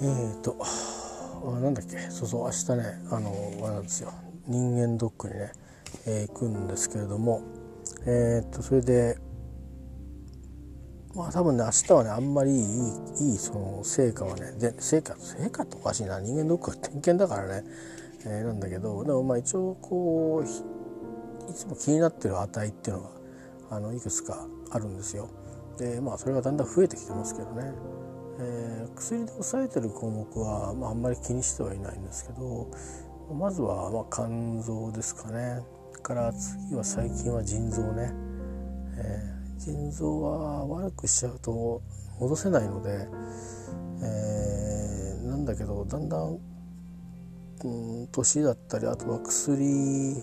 えーとなんだっけ？そうそう明日ねあのあれなんですよ人間ドックにね、えー、行くんですけれどもえー、とそれでまあ多分ね明日はねあんまりいいいいその成果はねで成果成果っておかしいな人間ドックは点検だからね、えー、なんだけどでもまあ一応こういつも気になってる値っていうのがあのいくつかあるんですよ。でまあそれがだんだん増えてきてますけどね。えー、薬で抑えてる項目は、まあ、あんまり気にしてはいないんですけどまずはまあ肝臓ですかね。から次は最近は腎臓ね、えー、腎臓は悪くしちゃうと戻せないので、えー、なんだけどだんだん、うん、年だったりあとは薬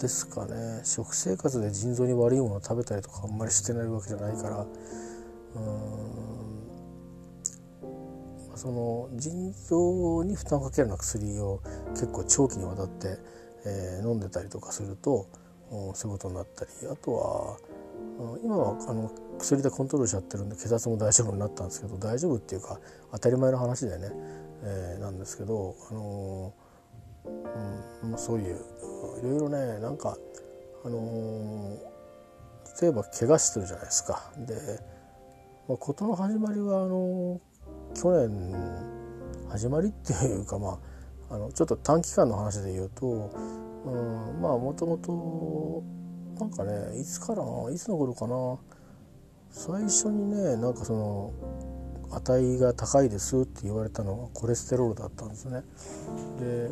ですかね。食生活で腎臓に悪いものを食べたりとかあんまりしてないわけじゃないからうんその腎臓に負担をかけるような薬を結構長期にわたって、えー、飲んでたりとかするとそういうことになったりあとは今はあの薬でコントロールしちゃってるんで血圧も大丈夫になったんですけど大丈夫っていうか当たり前の話でね、えー、なんですけど、あのー、うん、そういういろいろねなんか、あのー、例えば怪我してるじゃないですか。で、まあ、事の始まりはあの去年始まりっていうかまああのちょっと短期間の話で言うと、うん、まあもともとなんかねいつからいつの頃かな最初にねなんかその値が高いですって言われたのはコレステロールだったんですね。で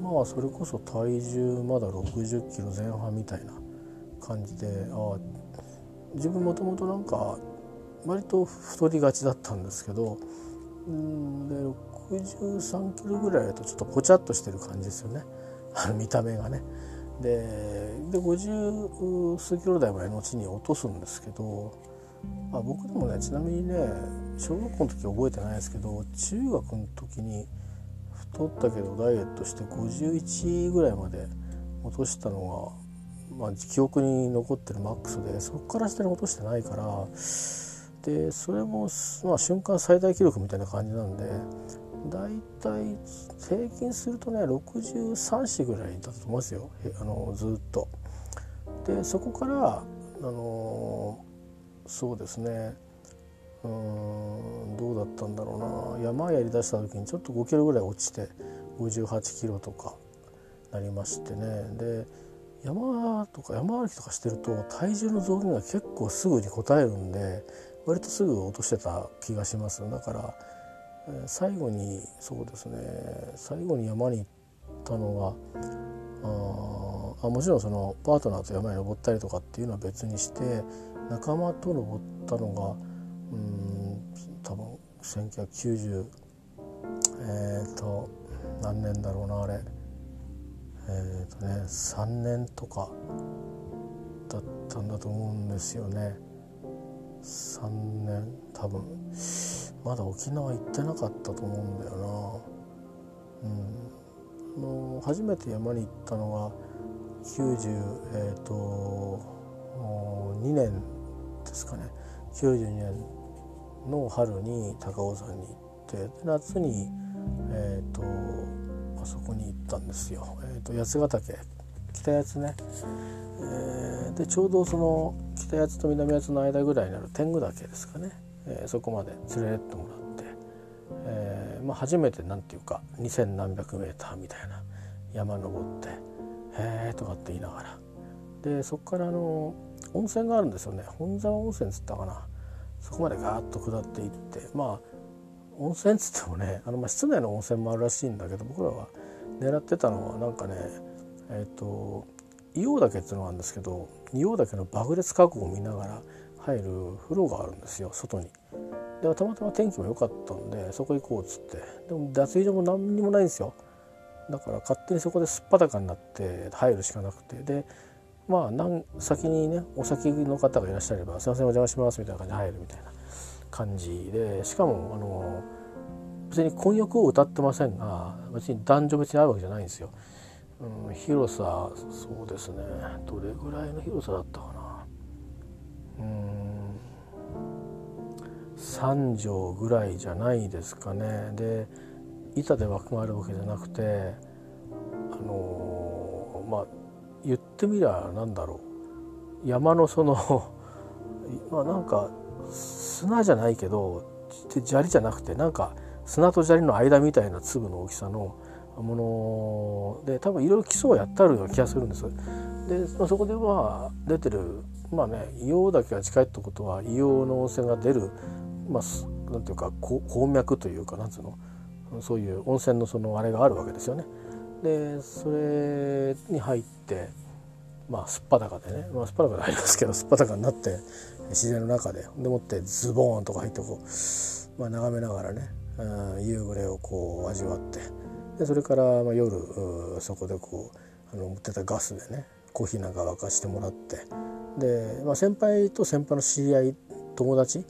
まあそれこそ体重まだ60キロ前半みたいな感じであ自分もともとなんか割と太りがちだったんですけどうんで63キロぐらいだとちょっとぽちゃっとしてる感じですよねあの見た目がね。でで50数キロ台まで後に落とすんですけど、まあ、僕でもねちなみにね小学校の時覚えてないですけど中学の時に太ったけどダイエットして51ぐらいまで落としたのが、まあ、記憶に残ってるマックスでそこから下に落としてないからでそれも、まあ、瞬間最大記録みたいな感じなんでだいたい平均するとね63子ぐらいだと思いますよ。あのずっと。でそこからあのそうですね。うんどうだったんだろうな。山やりだした時にちょっと5キロぐらい落ちて58キロとかなりましてね。で山とか山歩きとかしてると体重の増減が結構すぐに応えるんで割とすぐ落としてた気がしますだから、最後にそうですね最後に山に行ったのはああもちろんそのパートナーと山に登ったりとかっていうのは別にして仲間と登ったのがうん多分1990えっ、ー、と何年だろうなあれえっ、ー、とね3年とかだったんだと思うんですよね。3年多分。まだ沖縄行ってなかったと思うんだよな。うん、の初めて山に行ったのが90えっ、ー、と2年ですかね。92年の春に高尾山に行って夏にえっ、ー、とあそこに行ったんですよ、えーと、八ヶ岳。北八ね、えー、でちょうどその北八と南八の間ぐらいになる天狗岳ですかね、えー、そこまで連れてってもらって、えーまあ、初めてなんていうか2,000何百メーターみたいな山登って「へえ」とかって言いながら。でそこからあの温泉があるんですよね。本沢温泉っつったかな。そこまでガーッと下っていって。まあ温泉っつってもねあのまあ室内の温泉もあるらしいんだけど僕らは狙ってたのはなんかねえっ、ー、と硫黄岳っていうのがあるんですけど仁王岳の爆裂火口を見ながら入る風呂があるんですよ外に。でたまたま天気も良かったんでそこ行こうっつってでも脱衣所も何にもないんですよだから勝手にそこですっぱだかになって入るしかなくてでまあ先にねお先の方がいらっしゃれば「すいませんお邪魔します」みたいな感じで入るみたいな感じでしかもあの別に混浴を歌ってませんが別に男女別にあるわけじゃないんですよ。うん、広さそうですね。どれぐらいの広さだったかな。うん。3畳ぐらいじゃないですかね。で板で枠があるわけじゃなくてあのまあ言ってみりゃなんだろう。山のその まあなんか砂じゃないけど砂利じゃなくてなんか砂と砂利の間みたいな粒の大きさのもので多分いろいろ基礎をやってあるような気がするんです。でそこでまあ出てるまあね硫黄岳が近いってことは硫黄の温泉が出るまあなんていうか鉱脈というかなんつうの？そういう温泉のそのあれがあるわけですよね。でそれに入ってまあすっぱだかでね、まあ、すっぱだかで入りますけどすっぱだかになって自然の中ででもってズボーンとか入ってこう、まあ、眺めながらね、うん、夕暮れをこう味わってでそれからまあ夜そこでこうあの持ってたガスでねコーヒーなんか沸かしてもらってで、まあ、先輩と先輩の知り合い友達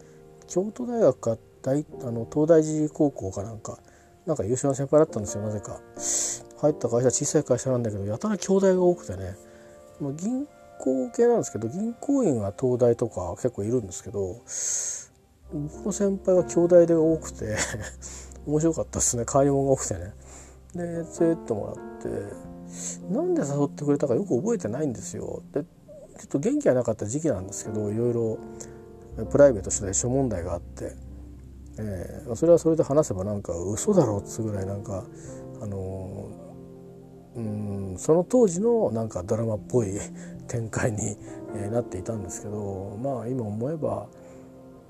京都大学か大あの東大寺高校かなんかなんか優秀な先輩だったんですよなぜか。入った会社小さい会社なんだけどやたら兄弟が多くてねまあ銀行系なんですけど銀行員は東大とか結構いるんですけど僕の先輩は兄弟で多くて面白かったですね。変わり者が多くてね。で連れてってもらってなんで誘ってくれたかよく覚えてないんですよ。でちょっと元気がなかった時期なんですけどいろいろプライベートして諸問題があって、えー、それはそれで話せばなんか嘘だろうっつうぐらいなんかあのうんその当時のなんかドラマっぽい展開に、えなっていたんですけどまあ今思えば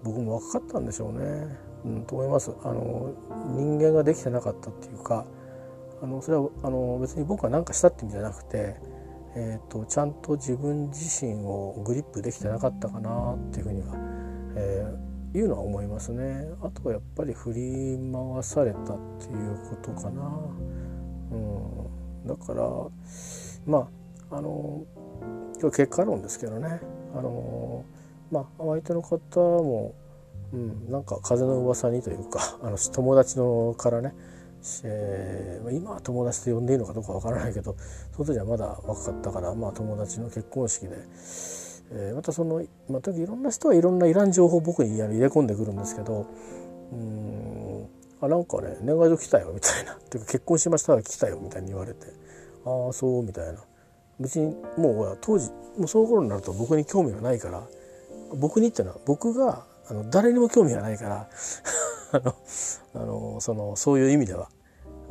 僕も若かったんでしょうね、うん、と思います。あの人間ができてなかったっていうかあのそれはあの別に僕は何かしたって意味じゃなくて、えーと、ちゃんと自分自身をグリップできてなかったかなっていうふうには、えー、いうのは思いますね。あとはやっぱり振り回されたっていうことかな、うん、だからまああの今日結果論ですけどね。あのまあ相手の方も、うん、なんか風の噂にというかあの友達のからねえー、今は友達と呼んでいいのかどうかわからないけどその時はまだ若かったから、まあ、友達の結婚式で、えー、またその、まあ、いろんな人はいろんないらん情報を僕に入れ込んでくるんですけどうんあなんかね年賀状来たよみたいなっ ていうか結婚しましたら来たよみたいに言われてああそうみたいな。別にもう当時もうその頃になると僕に興味がないから僕にっていうのは僕があの誰にも興味がないから あのあのそのそういう意味では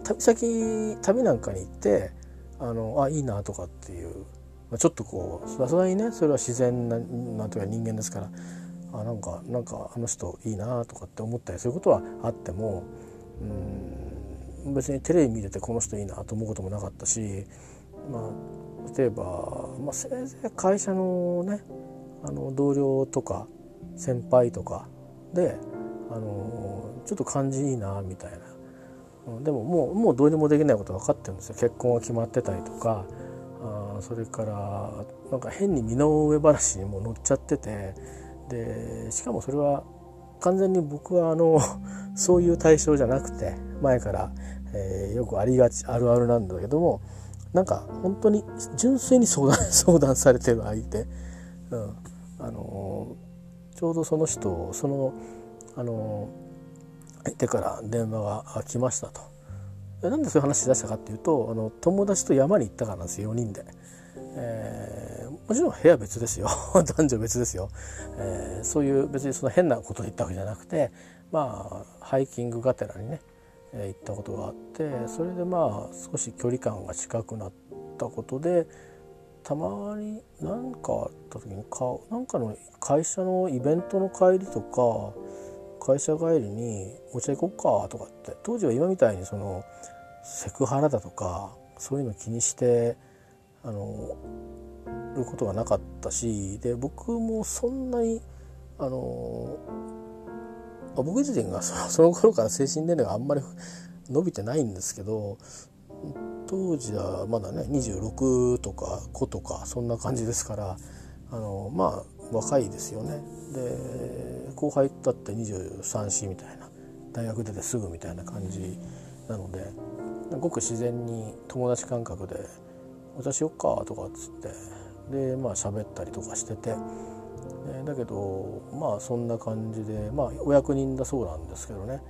旅先旅なんかに行ってあのあいいなとかっていうまあちょっとこうさすがにねそれは自然ななんというか人間ですからあなんかなんかあの人いいなとかって思ったりすることはあってもうん別にテレビ見ててこの人いいなと思うこともなかったし、まあ、例えば、まあ、せいぜい会社のねあの同僚とか先輩とかであのちょっと感じいいなみたいな。でももうもうどうにもできないこと分かってるんですよ。結婚が決まってたりとかあそれからなんか変に身の上話にも乗っちゃっててでしかもそれは完全に僕はあの そういう対象じゃなくて前から、えー、よくありがちあるあるなんだけどもなんか本当に純粋に相談 相談されてる相手、うん、あのちょうどその人そのあの相手から電話が来ましたと。なんでそういう話し出したかっていうとあの友達と山に行ったからなんですよ4人で。えー、もちろん部屋別ですよ 男女別ですよ、えー、そういう別にその変なことで行ったわけじゃなくてまあハイキングがてらにね、えー、行ったことがあってそれでまあ少し距離感が近くなったことでたまに何かあった時にかなんかの会社のイベントの帰りとか会社帰りにお茶行こっかとかって当時は今みたいにそのセクハラだとかそういうの気にしてあのることがなかったしで僕もそんなにあの僕自身がその頃から精神年齢があんまり伸びてないんですけど当時はまだね26とか5とかそんな感じですからあのまあ若いですよね。で後輩だって23歳みたいな大学出てすぐみたいな感じなのでごく自然に友達感覚で「お茶しよっか」とかっつってでまあ喋ったりとかしてて、だけどまあそんな感じでまあお役人だそうなんですけどね、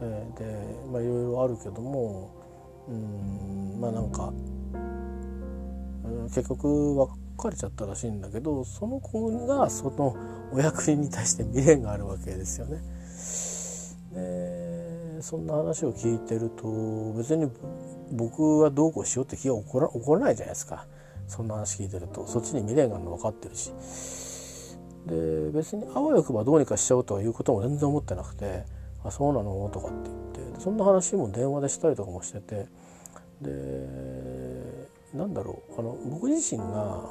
え、でまあいろいろあるけどもうんまあなんか、結局別れちゃったらしいんだけどその子がそのお役人に対して未練があるわけですよね。でそんな話を聞いてると別に僕はどうこうしようって気が起こら起こらないじゃないですかそんな話聞いてるとそっちに未練があるの分かってるしで別にあわよくばどうにかしちゃおうということも全然思ってなくて「あそうなの?」とかって言ってそんな話も電話でしたりとかもしててでなんだろう。あの僕自身が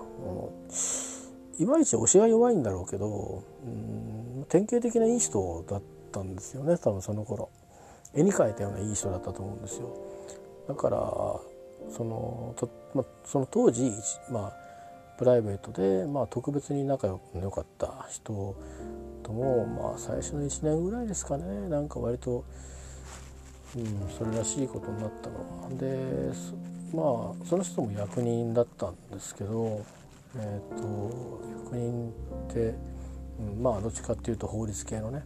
いまいち推しが弱いんだろうけどうん典型的ないい人だったんですよね多分その頃。絵に描いたようないい人だったと思うんですよ。だからそのと、ま、その当時、まあ、プライベートで、まあ、特別に仲良かった人とも、まあ、最初の1年ぐらいですかね。なんか割と、うん、それらしいことになったの。はでまあその人も役人だったんですけど、えーと、役人って、うん、まあどっちかっていうと法律系のね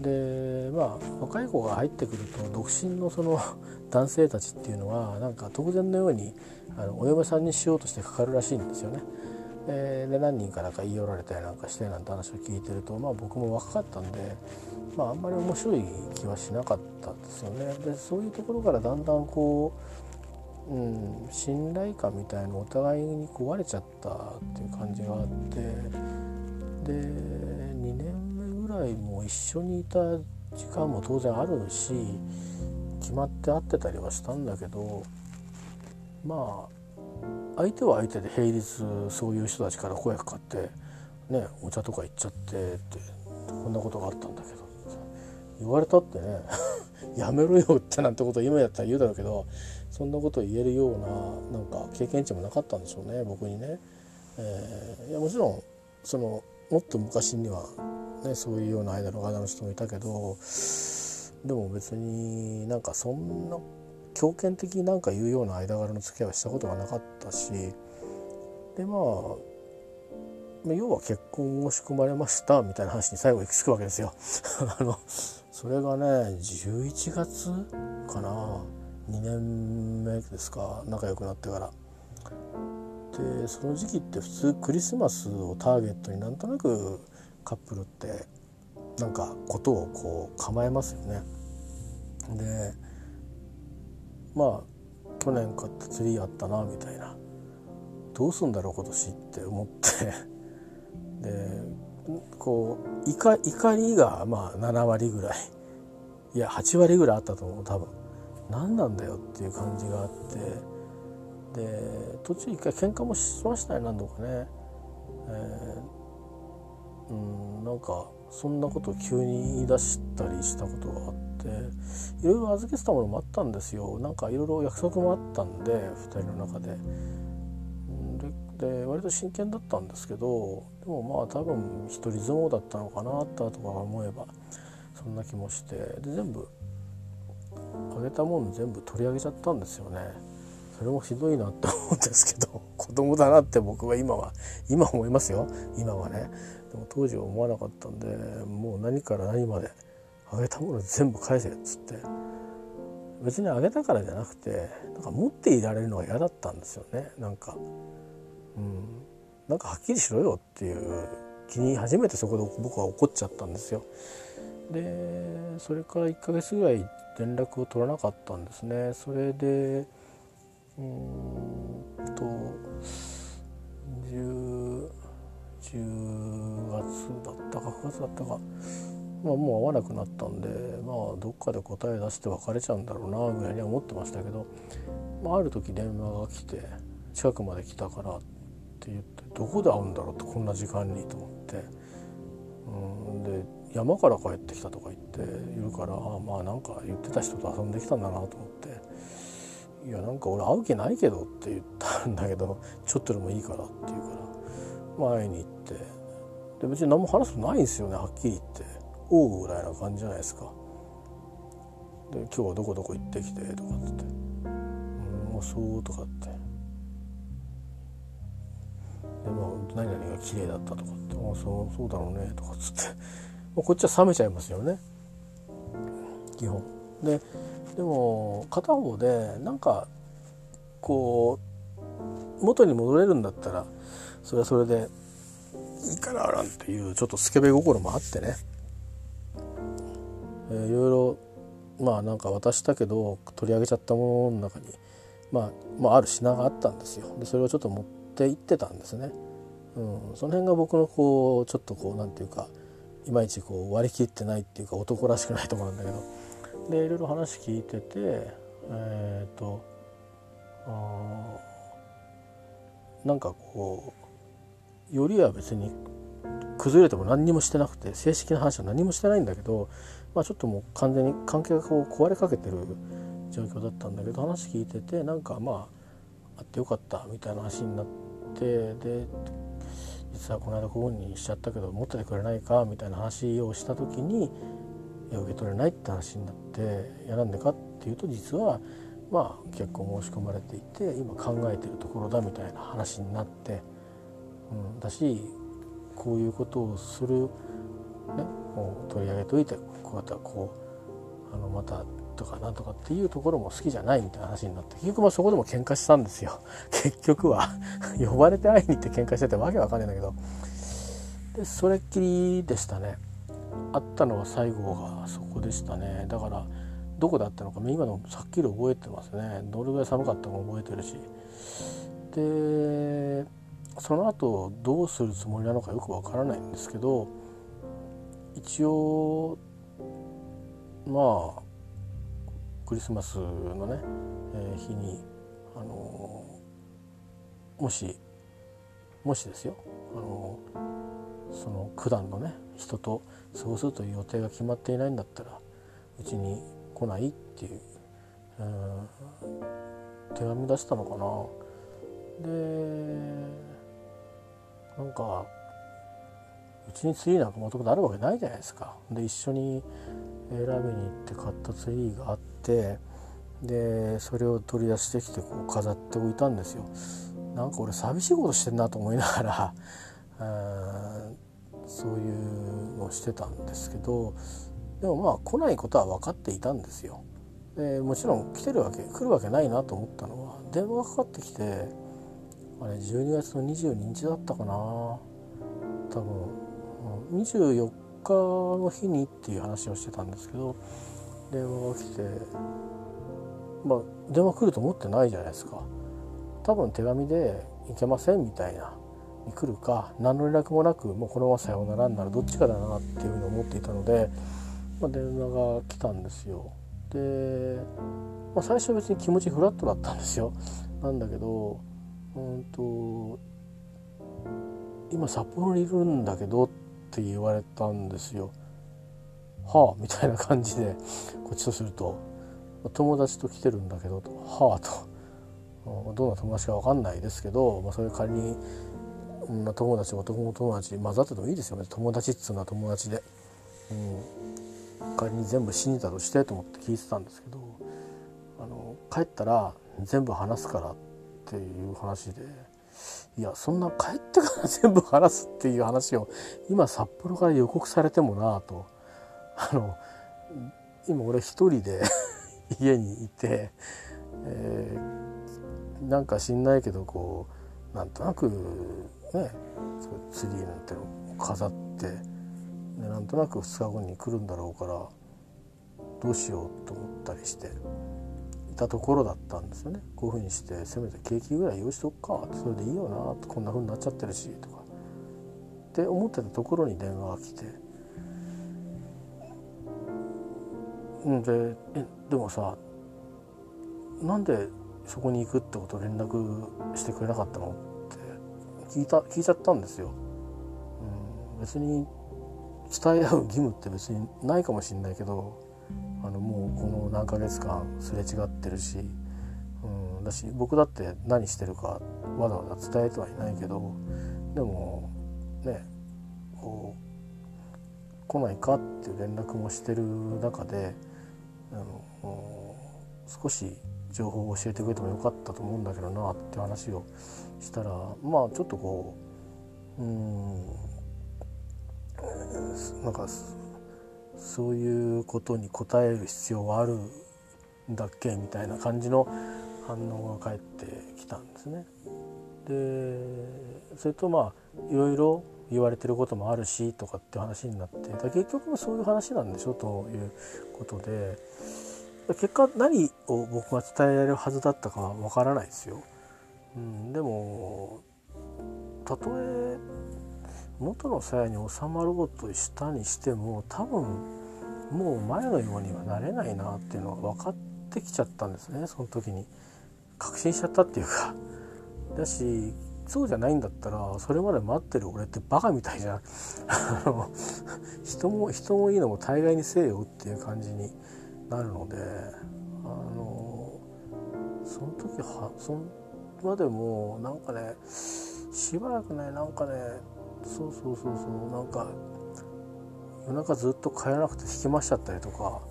でまあ若い子が入ってくると独身のその 男性たちっていうのはなんか当然のようにあのお嫁さんにしようとしてかかるらしいんですよね。えー、で何人かなんか言い寄られたりなんかしてなんて話を聞いてると、まあ、僕も若かったんで、まあ、あんまり面白い気はしなかったんですよね。でそういうところからだんだんこう、うん、信頼感みたいのお互いに壊れちゃったっていう感じがあってで2年目ぐらいも一緒にいた時間も当然あるし決まって会ってたりはしたんだけどまあ相手は相手で平日そういう人たちから声かかってねお茶とか行っちゃってってこんなことがあったんだけど言われたってね やめろよってなんてこと今やったら言うだろうけどそんなこと言えるようななんか経験値もなかったんでしょうね僕にね。えー、いやもちろんそのもっと昔には、ね、そういうような間の方の人もいたけどでも別になんかそんな強権的になんか言うような間柄の付き合いはしたことがなかったしでまあ要は結婚を仕込まれましたみたいな話に最後行き着くわけですよ。あのそれがね11月かな2年目ですか仲良くなってから。でその時期って普通クリスマスをターゲットになんとなくカップルってなんかことをこう構えますよね。でまあ去年買ったツリーあったなみたいなどうすんだろう今年って思って でこう怒怒りがまあ7割ぐらいいや8割ぐらいあったと思う多分何なんだよっていう感じがあって。で途中一回喧嘩もしましたね何度かね、えー、うんなんかそんなことを急に言い出したりしたことがあって。いろいろ預けてたものもあったんですよ。なんかいろいろ約束もあったんで2人の中で。で割と真剣だったんですけどでもまあ多分一人相撲だったのかなとか思えばそんな気もして。で全部あげたもん全部取り上げちゃったんですよね。それもひどいなって思うんですけど 子供だなって僕は今は今思いますよ。今はね。でも当時は思わなかったんでもう何から何まであげたもの全部返せっつって。別にあげたからじゃなくてなんか持っていられるのが嫌だったんですよね。なんかうん。なんかはっきりしろよっていう気に初めてそこで僕は怒っちゃったんですよ。でそれから1ヶ月ぐらい連絡を取らなかったんですね。それでうんと10月だったか9月だったか、まあ、もう会わなくなったんでまあどっかで答え出して別れちゃうんだろうなぐらいには思ってましたけど、まあ、ある時電話が来て近くまで来たからって言ってどこで会うんだろうってこんな時間にと思って。うんで山から帰ってきたとか言っているからまあなんか言ってた人と遊んできたんだなと思って「いやなんか俺会う気ないけど」って言ったんだけど「ちょっとでもいいから」って言うから前に行って。で別に何も話すことないんですよねはっきり言って。おうぐらいな感じじゃないですか。で今日はどこどこ行ってきてとかっつって「うんもうそう」とかって。でも何々が綺麗だったとかって「あそうそうだろうね」とかっつって。こっちは冷めちゃいますよね。基本。ででも片方でなんかこう元に戻れるんだったらそれはそれでいいかななんていうちょっとスケベ心もあってね、えー、いろいろまあなんか渡したけど取り上げちゃったものの中に、まあ、まあある品があったんですよ。でそれをちょっと持って行ってたんですね、うん、その辺が僕のこうちょっとこうなんていうかいまいちこう割り切ってないっていうか男らしくないところなんだけど。でいろいろ話聞いててえっ、ー、とあなんかこうよりは別に崩れても何にもしてなくて正式な話は何もしてないんだけど、まあ、ちょっともう完全に関係がこう壊れかけてる状況だったんだけど話聞いててなんかまああってよかったみたいな話になってで実はこの間こういうふうにしちゃったけど持っててくれないかみたいな話をした時に受け取れないって話になって「やなんでか?」っていうと実はまあ結構申し込まれていて今考えてるところだみたいな話になって、うん、だしこういうことをする、ね、もう取り上げといてこうやったらこうあのまたとかなんとかっていうところも好きじゃないみたいな話になって結局まあそこでも喧嘩したんですよ。結局は。呼ばれて会いに行って喧嘩しててわけわかんないんだけど。でそれっきりでしたね。会ったのは最後がそこでしたね。だからどこだったのか今のさっきり覚えてますね。どれぐらい寒かったかも覚えてるし。でその後どうするつもりなのかよくわからないんですけど一応まあクリスマスのね、えー、日にあのー、もしもしですよあのー、その九段のね人と過ごすという予定が決まっていないんだったらうちに来ないっていう、うん、手紙出したのかな。でなんかうちにツリーなんかもともとあるわけないじゃないですか。で一緒に選びに行って買ったツリーがあってでそれを取り出してきてこう飾っておいたんですよなんか俺寂しいことしてんなと思いながら そういうのをしてたんですけどでもまあ来ないことは分かっていたんですよ。でもちろん来てるわけ来るわけないなと思ったのは電話がかかってきてあれ12月の22日だったかな多分24日の日にっていう話をしてたんですけど電話が来てまあ電話来ると思ってないじゃないですか多分手紙で「行けません」みたいなに来るか何の連絡もなくもうこのままさようならになるどっちかだなっていうふうに思っていたのでまあ、電話が来たんですよ。で、まあ、最初別に気持ちフラットだったんですよ。なんだけど、うんと、今札幌にいるんだけどっって言われたんですよ。はあみたいな感じでこっちとすると友達と来てるんだけどと。はあと。どんな友達か分かんないですけど、まあ、それ仮に女友達男の友達混ざっててもいいですよね。友達っつうのは友達で、うん、仮に全部死んでたとしてと思って聞いてたんですけどあの帰ったら全部話すからっていう話で。いやそんな帰ってから 全部話すっていう話を今札幌から予告されてもなとあの今俺一人で 家にいて、えー、なんか知んないけどこうなんとなくねツリーなんてのを飾って。でなんとなく2日後に来るんだろうからどうしようと思ったりしてたところだったんですよね。こういうふうにしてせめてケーキぐらい用意しとくか。それでいいよな。こんなふうになっちゃってるし。とか。って思ってたところに電話が来て。んでえでもさなんでそこに行くってこと連絡してくれなかったの？って聞いた聞いちゃったんですよ。うん、別に伝え合う義務って別にないかもしれないけど。あのもうこの何ヶ月間すれ違ってるし、うん、だし僕だって何してるかわざわざ伝えてはいないけどでもねこう来ないかっていう連絡もしてる中であの少し情報を教えてくれてもよかったと思うんだけどなって話をしたらまあちょっとこううん。なんかそういうことに答える必要があるんだっけみたいな感じの反応が返ってきたんですね。でそれとまあいろいろ言われてることもあるしとかって話になって結局そういう話なんでしょということで結果何を僕が伝えられるはずだったかはわからないですよ。うん、でもたとえ元の鞘に収まろうとしたにしても多分もう前のようにはなれないなっていうのが分かってきちゃったんですねその時に。確信しちゃったっていうか。だしそうじゃないんだったらそれまで待ってる俺ってバカみたいじゃん。人も人もいいのも大概にせえよっていう感じになるのであのその時はそのまでもなんかねしばらくねなんかねそうそうそうそう。なんか夜中ずっと帰らなくて引きましちゃったりとか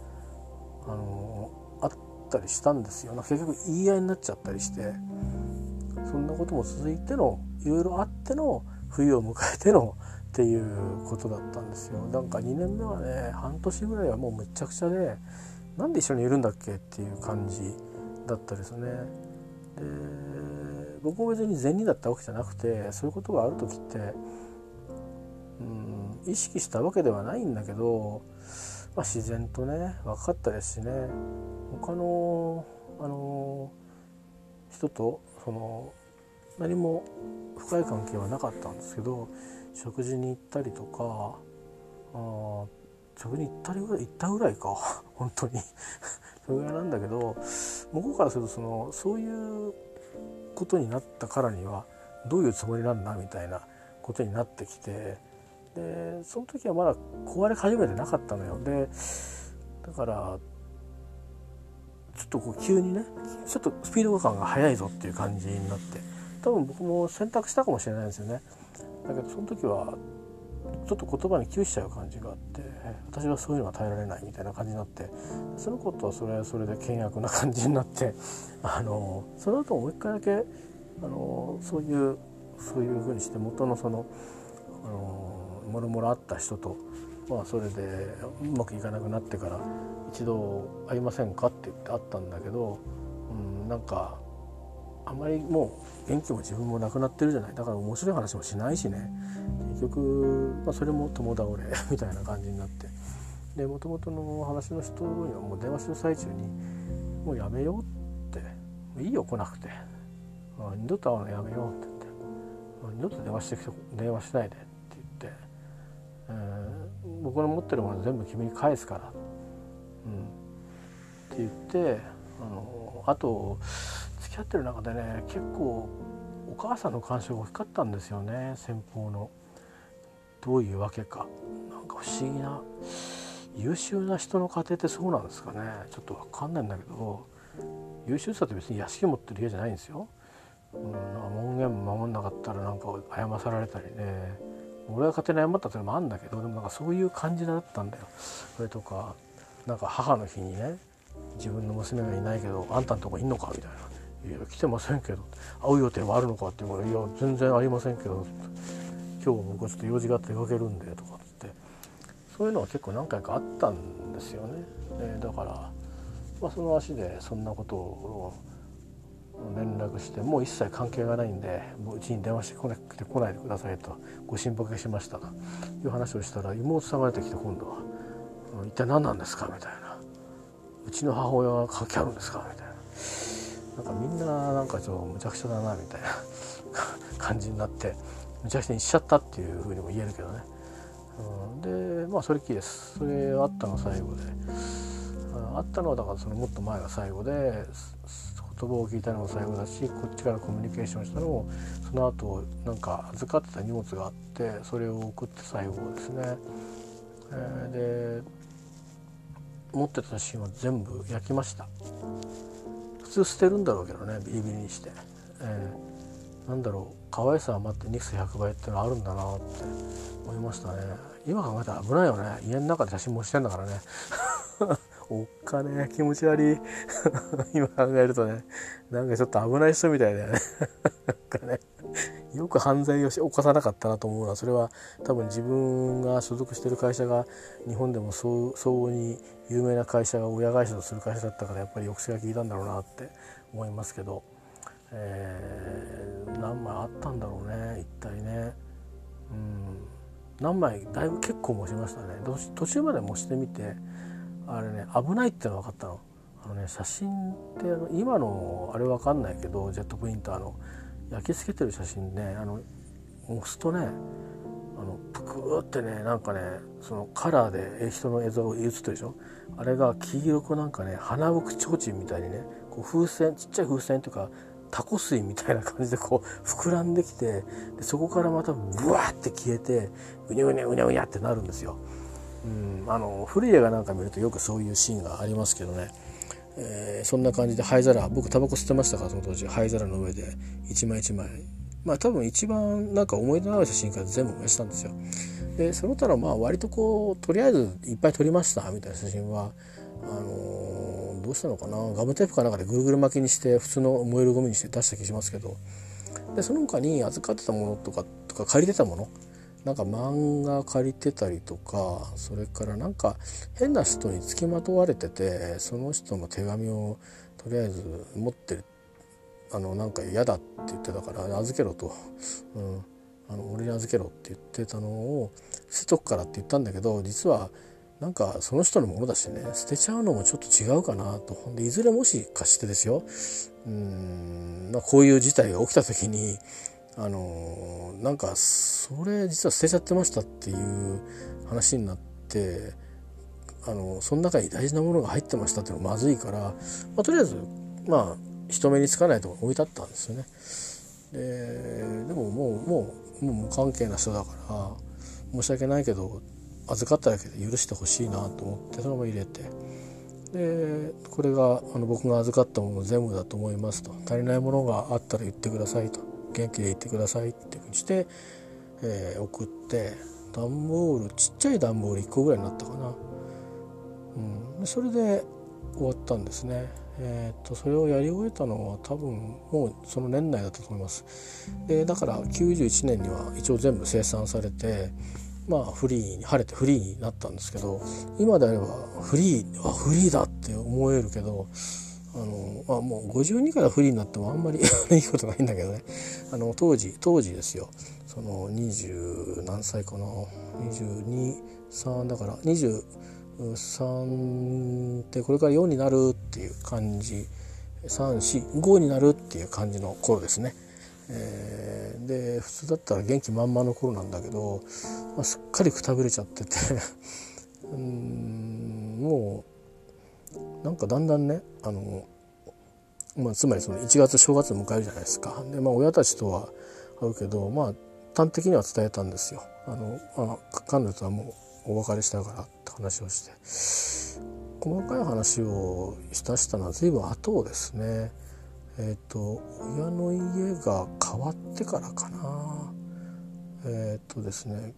あのあったりしたんですよ。結局言い合いになっちゃったりして。そんなことも続いてのいろいろあっての冬を迎えてのっていうことだったんですよ。なんか2年目はね半年ぐらいはもうめちゃくちゃでなんで一緒にいるんだっけ？っていう感じだったですね。で僕も別に善人だったわけじゃなくてそういうことがある時って意識したわけではないんだけど、まあ、自然とね分かったですしね。他のあの人とその何も深い関係はなかったんですけど食事に行ったりとかあ食事に行ったりぐらい行ったぐらいか。本当に。それぐらいなんだけど向こうからするとそのそういうことになったからにはどういうつもりなんだみたいなことになってきてでその時はまだ壊れ始めてなかったのよ。でだからちょっとこう急にねちょっとスピード感が速いぞっていう感じになって多分僕も選択したかもしれないんですよね。だけどその時はちょっと言葉に窮しちゃう感じがあって私はそういうのは耐えられないみたいな感じになってその子とはそれはそれで険悪な感じになってあのその後もう一回だけあのそういうそういうふうにして元のそのあのもろもろあった人と、まあ、それでうまくいかなくなってから一度会いませんかって言って会ったんだけど、うん、なんかあまりもう元気も自分もなくなってるじゃない。だから面白い話もしないしね。結局、まあ、それも友倒れ みたいな感じになって。でもともとの話の人にはもう電話してる最中に「もうやめよう」って「もういいよ来なくて。二度と会うのやめよう」って言って「二度と電話してきて電話しないで」、僕の持ってるもの全部君に返すから」うん、って言ってあのあと付き合ってる中でね結構お母さんの干渉が大きかったんですよね先方の。どういうわけか。なんか不思議な優秀な人の家庭ってそうなんですかね。ちょっと分かんないんだけど優秀さって別に屋敷持ってる家じゃないんですよ。うん、なんか門限守んなかったらなんか謝されたりね。俺が勝手に謝ったっていうのもあるんだけどでもなんかそういう感じだったんだよ。それとかなんか母の日にね自分の娘がいないけどあんたのとこいんのかみたいな「いや来てませんけど会う予定はあるのか?」って言うから「いや全然ありませんけど」今日僕ちょっと用事があって出かけるんで」とかってそういうのは結構何回かあったんですよね。でだから、まあ、その足でそんなことを連絡してもう一切関係がないんでもううちに電話してこなくて来ないでくださいとご心配しましたという話をしたら妹さんが出てきて今度は「一体何なんですか?」みたいな「うちの母親が関係あるんですか?」みたいななんかみんななんかちょっとむちゃくちゃだなみたいな感じになってむちゃくちゃにしちゃったっていうふうにも言えるけどね、でまあそれっきりですそれあったの最後であったのはだからそのもっと前が最後で言葉を聞いたのが最後だしこっちからコミュニケーションしたのもその後なんか預かってた荷物があってそれを送って最後ですね、えー、で持ってた写真は全部焼きました。普通捨てるんだろうけどねビリビリにして、えー、なんだろう可愛さ余って肉100倍ってのあるんだなって思いましたね。今考えたら危ないよね。家の中で写真もしてんだからね。おっかね気持ち悪い。今考えるとねなんかちょっと危ない人みたいだよね。なんかねよく犯罪を犯さなかったなと思うのはそれは多分自分が所属してる会社が日本でも相応に有名な会社が親会社とする会社だったからやっぱり抑制が効いたんだろうなって思いますけど、えー、何枚あったんだろうね一体ね。うん。何枚だいぶ結構模しましたね。途中まで模してみてあれね危ないっての分かったのあのね写真って今のあれ分かんないけどジェットプリンターの焼き付けてる写真ねあの押すとねあのプクーってねなんかねそのカラーで人の映像が映ってるでしょ？あれが黄色くなんかね花吹く提灯みたいにねこう風船ちっちゃい風船というかタコ水みたいな感じでこう膨らんできてでそこからまたブワーって消えてうにゃうにゃうにゃうにゃってなるんですよ。うん、あの古い映画なんか見るとよくそういうシーンがありますけどね、えー、そんな感じで灰皿僕タバコ吸ってましたからその当時灰皿の上で。一枚一枚。まあ多分一番なんか思い出のある写真から全部燃やしたんですよ。でその他のまあ割とこうとりあえずいっぱい撮りましたみたいな写真は。あのー、どうしたのかな。ガムテープかなんかでぐるぐる巻きにして普通の燃えるゴミにして出した気しますけど。でその他に預かってたものとかとか借りてたものなんか漫画借りてたりとかそれからなんか変な人につきまとわれててその人の手紙をとりあえず持ってるあのなんか嫌だって言ってたから預けろと、うん、あの俺に預けろって言ってたのを捨てとくからって言ったんだけど実はなんかその人のものだしね捨てちゃうのもちょっと違うかなと。でいずれもしかしてですよ。うん、まあ、こういう事態が起きた時にあのなんかそれ実は捨てちゃってましたっていう話になってあのその中に大事なものが入ってましたっていうのはまずいから、まあ、とりあえずまあ人目につかないとこ置いてあったんですよね。ででももうもうもう無関係な人だから申し訳ないけど預かっただけで許してほしいなと思ってそのまま入れて。でこれがあの僕が預かったもの全部だと思いますと。足りないものがあったら言ってくださいと。元気でいってくださいっていうふうにして、えー、送って段ボールちっちゃい段ボール1個ぐらいになったかな、うん、それで終わったんですね。えーと、それをやり終えたのは多分もうその年内だったと思います。でだから91年には一応全部生産されてまあフリーに晴れてフリーになったんですけど今であればフリーあフリーだって思えるけどあのあもう52からフリーになってもあんまり いいことないんだけどね。あの当時当時ですよ。その20何歳かな。223だから23ってこれから4になるっていう感じ。345になるっていう感じの頃ですね。えー、で普通だったら元気満々の頃なんだけど、まあ、すっかりくたびれちゃってて。うんもうなんかだんだんねあの、まあ、つまりその1月正月を迎えるじゃないですか。で、まあ、親たちとは会うけどまあ端的には伝えたんですよ。あの、まあ、彼女とはもうお別れしたからって話をして。細かい話をしたしたのは随分後ですね。えっ、ー、と親の家が変わってからかな。えっ、ー、とですね、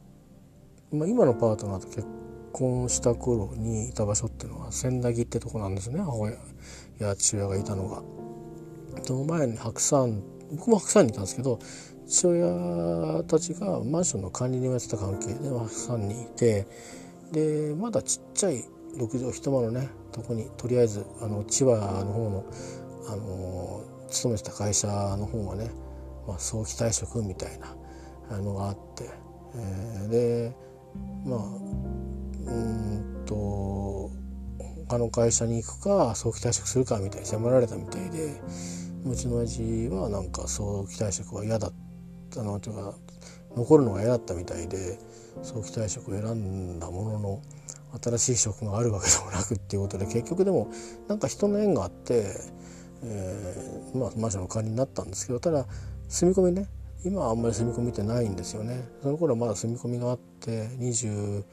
まあ、今のパートナーと結婚した頃にいた場所っていうのは千駄木ってとこなんですね母親や父親がいたのが。その前に白山僕も白山にいたんですけど父親たちがマンションの管理人をやってた関係で白山にいてでまだちっちゃい6畳一間のねとこにとりあえずあの千葉の方のあの勤めてた会社の方がね、まあ、早期退職みたいなのがあって、えー、でまあうんと他の会社に行くか早期退職するかみたいに迫られたみたいでうちの親父はなんか早期退職は嫌だったのというか残るのが嫌だったみたいで早期退職を選んだものの新しい職があるわけでもなくっていうことで結局でもなんか人の縁があって、えー、まあマンションの管理になったんですけどただ住み込みね今はあんまり住み込みってないんですよね。その頃まだ住み込みがあって20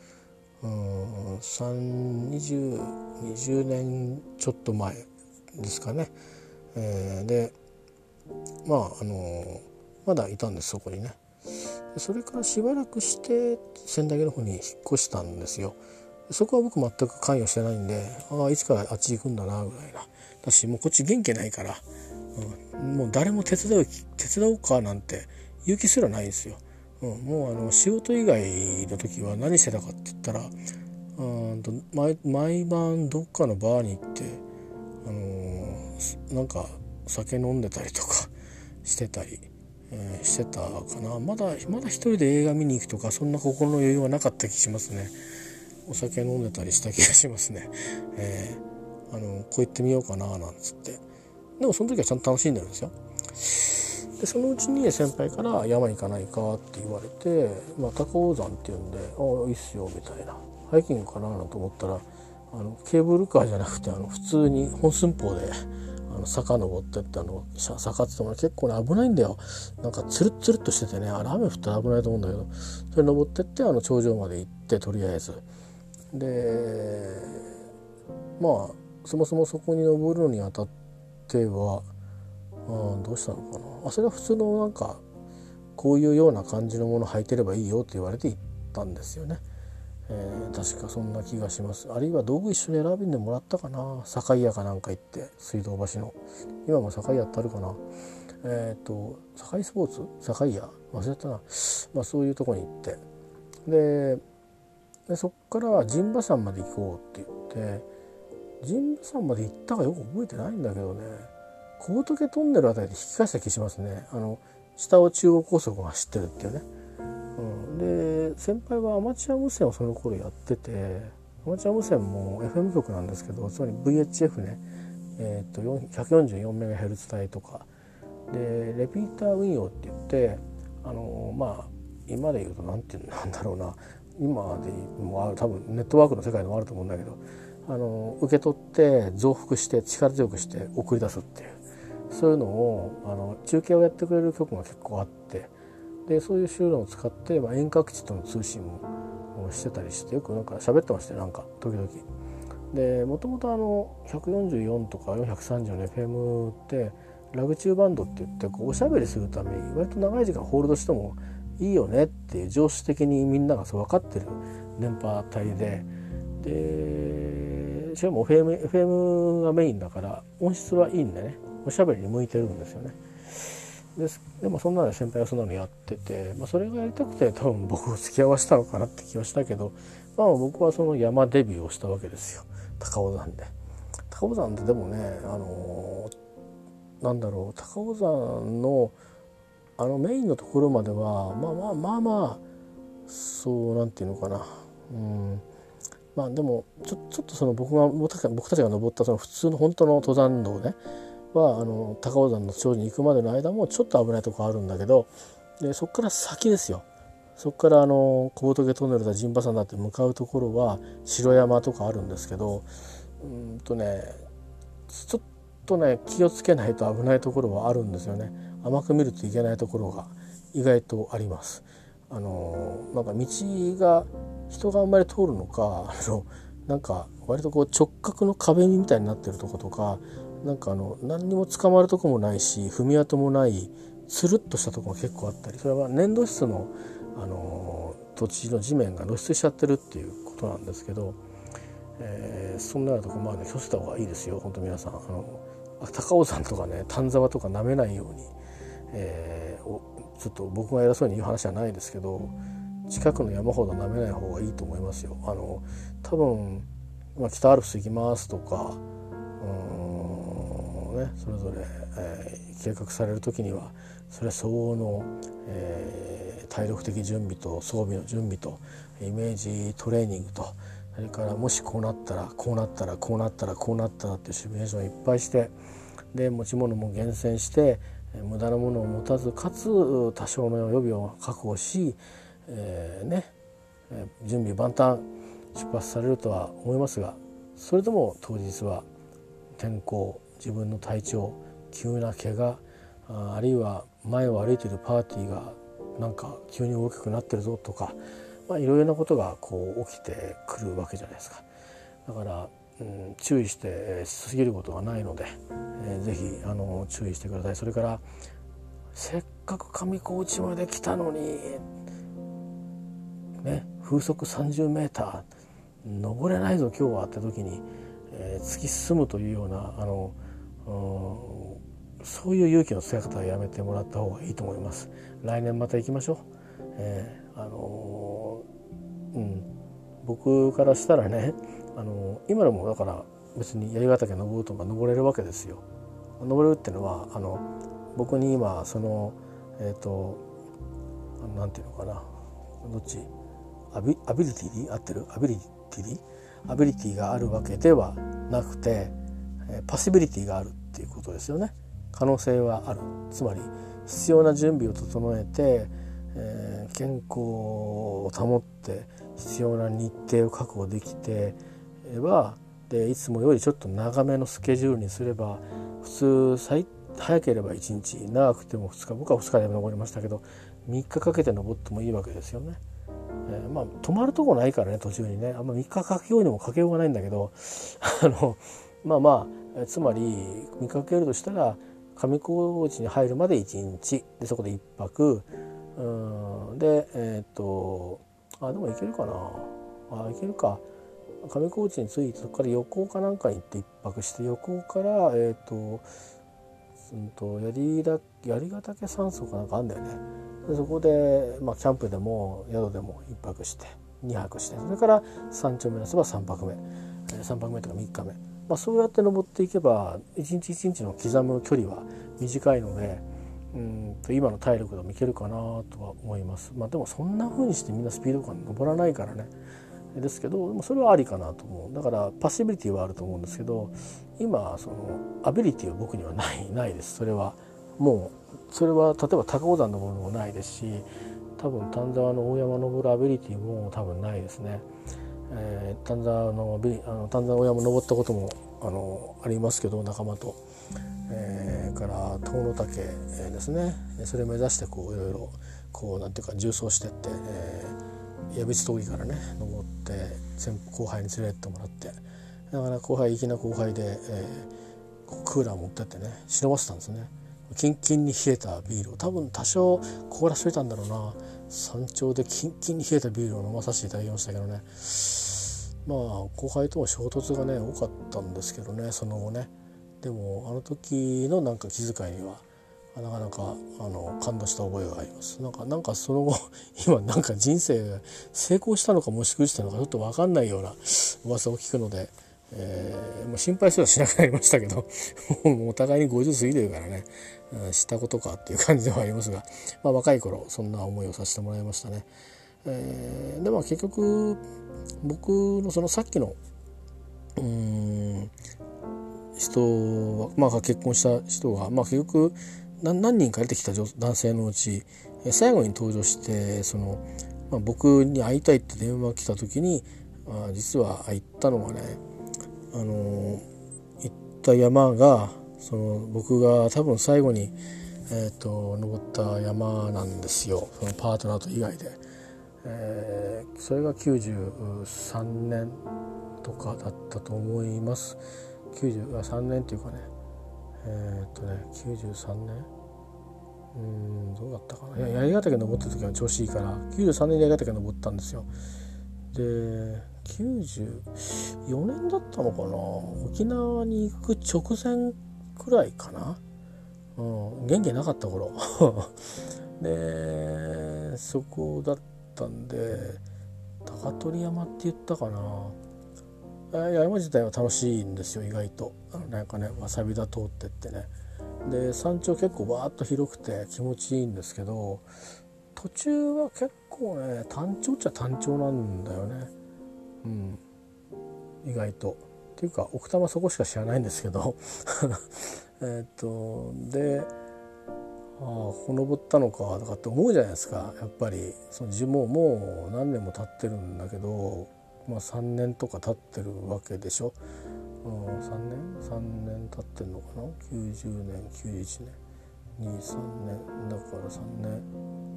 うん20 20年ちょっと前ですかね、えー、でまああのまだいたんですそこにね。それからしばらくして仙台の方に引っ越したんですよ。そこは僕全く関与してないんでああいつからあっち行くんだなぐらいな。だしもうこっち元気ないから、うん、もう誰も手伝う手伝おうかなんて勇気すらないんですよ。うん、もうあの仕事以外の時は何してたかって言ったらうんと毎毎晩どっかのバーに行って、あのー、なんか酒飲んでたりとか してたり、えー、してたかな。まだまだ一人で映画見に行くとかそんな心の余裕はなかった気しますね。お酒飲んでたりした気がしますね、えー、あのこう言ってみようかななんつって。でもその時はちゃんと楽しんでるんですよ。でそのうちに先輩から「山行かないか?」って言われて「まあ、高尾山」って言うんで「ああいいっすよ」みたいなハイキングかなと思ったらあのケーブルカーじゃなくてあの普通に本寸法であの坂登ってってあの坂って言っても結構ね危ないんだよなんかツルッツルッとしててねあれ雨降ったら危ないと思うんだけどそれ登ってってあの頂上まで行ってとりあえずでまあそもそもそこに登るのにあたってはあどうしたのかな。あそれは普通のなんかこういうような感じのもの履いてればいいよって言われて行ったんですよね。えー、確かそんな気がします。あるいは道具一緒に選びんでもらったかな。境屋かなんか行って水道橋の。今も境屋ってあるかな。えっ、ー、と境スポーツ？境屋？忘れたな、まあ、そういうとこに行って。ででそっから陣馬山まで行こうって言って陣馬山まで行ったかよく覚えてないんだけどね。小仏トンネルあたりで引き返した気しますね。あの下を中央高速が走ってるっていうね、うん、で先輩はアマチュア無線をその頃やっててアマチュア無線も FM 局なんですけどつまり VHF ね、えー、と 144MHz 帯とか。でレピーター運用って言ってあのまあ今で言うと何て言うんだろうな。今でもある多分ネットワークの世界でもあると思うんだけどあの受け取って増幅して力強くして送り出すっていう。そういうのをあの中継をやってくれる局が結構あってでそういう手段を使って、まあ、遠隔地との通信もしてたりしてよくなんか喋ってましたよなんか時々。でもともとあの144とか430の FM ってラグチューバンドって言ってこうおしゃべりするために割と長い時間ホールドしてもいいよねっていう常識的にみんながそう分かってる電波帯ででしかも FM, FM がメインだから音質はいいんでねおしゃべりに向いてるんですよね。ですでもそんなの先輩はそんなのやってて、まあ、それがやりたくて多分僕を付き合わせたのかなって気はしたけど、まあ、僕はその山デビューをしたわけですよ高尾山で。高尾山ってでもねあのなんだろう高尾山のあのメインのところまではまあまあまあまあそうなんていうのかなうんまあでもちょちょっとその僕が僕たちが登ったその普通の本当の登山道ねはあの高尾山の頂上に行くまでの間もちょっと危ないとこあるんだけどでそこから先ですよそこからあの小仏トンネルだ陣馬山だって向かうところは城山とかあるんですけどうんとねちょっとね気をつけないと危ないところはあるんですよね。甘く見るといけないところが意外とあります。あのなんか道が人があんまり通るのかあのなんか割とこう直角の壁みたいになってるとことかなんかあの何にも捕まるとこもないし踏み跡もないつるっとしたとこが結構あったりそれは粘土質のあの土地の地面が露出しちゃってるっていうことなんですけど、えー、そんなようなとこまあね気をつけた方がいいですよ本当皆さん。あの高尾山とかね丹沢とか舐めないようにえー、ちょっと僕が偉そうに言う話じゃないですけど近くの山ほど舐めない方がいいと思いますよ。あの多分、まあ、北アルプス行きますとかうん、ね、それぞれ、えー、計画される時にはそれは相応の、えー、体力的準備と装備の準備とイメージトレーニングとそれからもしこうなったらこうなったらこうなったらこうなったらっていうシミュレーションをいっぱいしてで持ち物も厳選して無駄なものを持たずかつ多少の予備を確保し、えー、ね、準備万端出発されるとは思いますがそれでも当日は天候自分の体調急な怪我あるいは前を歩いているパーティーがなんか急に大きくなってるぞとか、いろいろなことがこう起きてくるわけじゃないですか。だからうん、注意してしすぎることはないので、えー、ぜひあの注意してくださいそれからせっかく上高地まで来たのに、風速30メーター登れないぞ今日はって時に、えー、突き進むというようなあのそういう勇気の使い方はやめてもらった方がいいと思います。来年また行きましょう、えー、あの、うん。僕からしたらね、あの、今でもだから別に槍ヶ岳登ろうとか登れるわけですよ。登れるっていうのはあの僕に今そのえっ、ー、となんていうのかなどっち？アビアビリティに合ってる？アビリティアビリティがあるわけではなくてパシビリティがあるっていうことですよね。可能性はある。つまり必要な準備を整えて、えー、健康を保って必要な日程を確保できてはでいつもよりちょっと長めのスケジュールにすれば普通最早ければ1日長くても2日僕は2日で登りましたけど3日かけて登ってもいいわけですよね。えー、まあ泊まるとこないからね途中にね。あんま3日かけようにもかけようがないんだけど あのまあまあつまり見かけるとしたら上高地に入るまで1日。でそこで1泊。うん。でえっ、とあでも行けるかな。あ行けるか。上高地に着いてそこから横かなんかに行って1泊して横からえっ、とうんと槍だ槍ヶ岳山荘かなんかあんだよね。でそこで、まあ、キャンプでも宿でも1泊して2泊して。それから山頂目指せば3泊目。3泊目とか3日目、まあ、そうやって登っていけば一日一日の刻む距離は短いのでうんと今の体力でもいけるかなとは思います。まあ、でもそんな風にしてみんなスピード感登らないからね。ですけどそれはありかなと思う。だからパッシビリティはあると思うんですけど今そのアビリティは僕にはない ないです。それは。もうそれは例えば高尾山のものもないですし多分丹沢の大山登るアビリティも多分ないですね。えー、丹沢のあの丹沢大山登ったこともあのありますけど仲間と、えー、から遠野岳ですね。それ目指してこういろいろこうなんていうか重装してって、えー、矢櫃峠からね登って先後輩に連れてってもらってだから後輩粋な後輩で、えー、クーラー持ってってね忍ばせたんですね。キンキンに冷えたビールを。多分多少凍らせといたんだろうな。山頂でキンキンに冷えたビールを飲まさせていただきましたけどね。まあ後輩とも衝突がね多かったんですけどねその後ね。でもあの時のなんか気遣いにはなかなかあの感動した覚えがありますなんかなんかその後 今なんか人生成功したのかもしくしたのかちょっと分かんないような噂を聞くので、えー、もう心配すらしなくなりましたけど もうお互いに50過ぎてるからね、うん、知ったことかっていう感じではありますが、まあ、若い頃そんな思いをさせてもらいましたね。えー、でも結局僕のそのさっきのうん人は、まあ、結婚した人が、まあ、結局何人か出てきた男性のうち最後に登場してその、まあ、僕に会いたいって電話が来た時に、あ、実は行ったのはねあの行った山がその僕が多分最後に、えーと、登った山なんですよ。そのパートナーと以外で。えー、それが93年とかだったと思います。93年っていうかね。えー、っとね93年？うんどうだったかな？いや槍ヶ岳登った時は調子いいから93年に槍ヶ岳登ったんですよ。で94年だったのかな？沖縄に行く直前くらいかな、うん、元気なかった頃。でそこだったんで高取山って言ったかな？山自体は楽しいんですよ意外と。なんかねわさび田通ってってね。で山頂結構わーっと広くて気持ちいいんですけど途中は結構ね単調っちゃ単調なんだよね。うん。意外と。っていうか奥多摩そこしか知らないんですけど。えっとでああここ登ったのかとかって思うじゃないですか。やっぱりその自分ももう何年も経ってるんだけど、まあ、3年とか経ってるわけでしょ、うん、3年？3年経ってんのかな？90年91年。23年。だから3年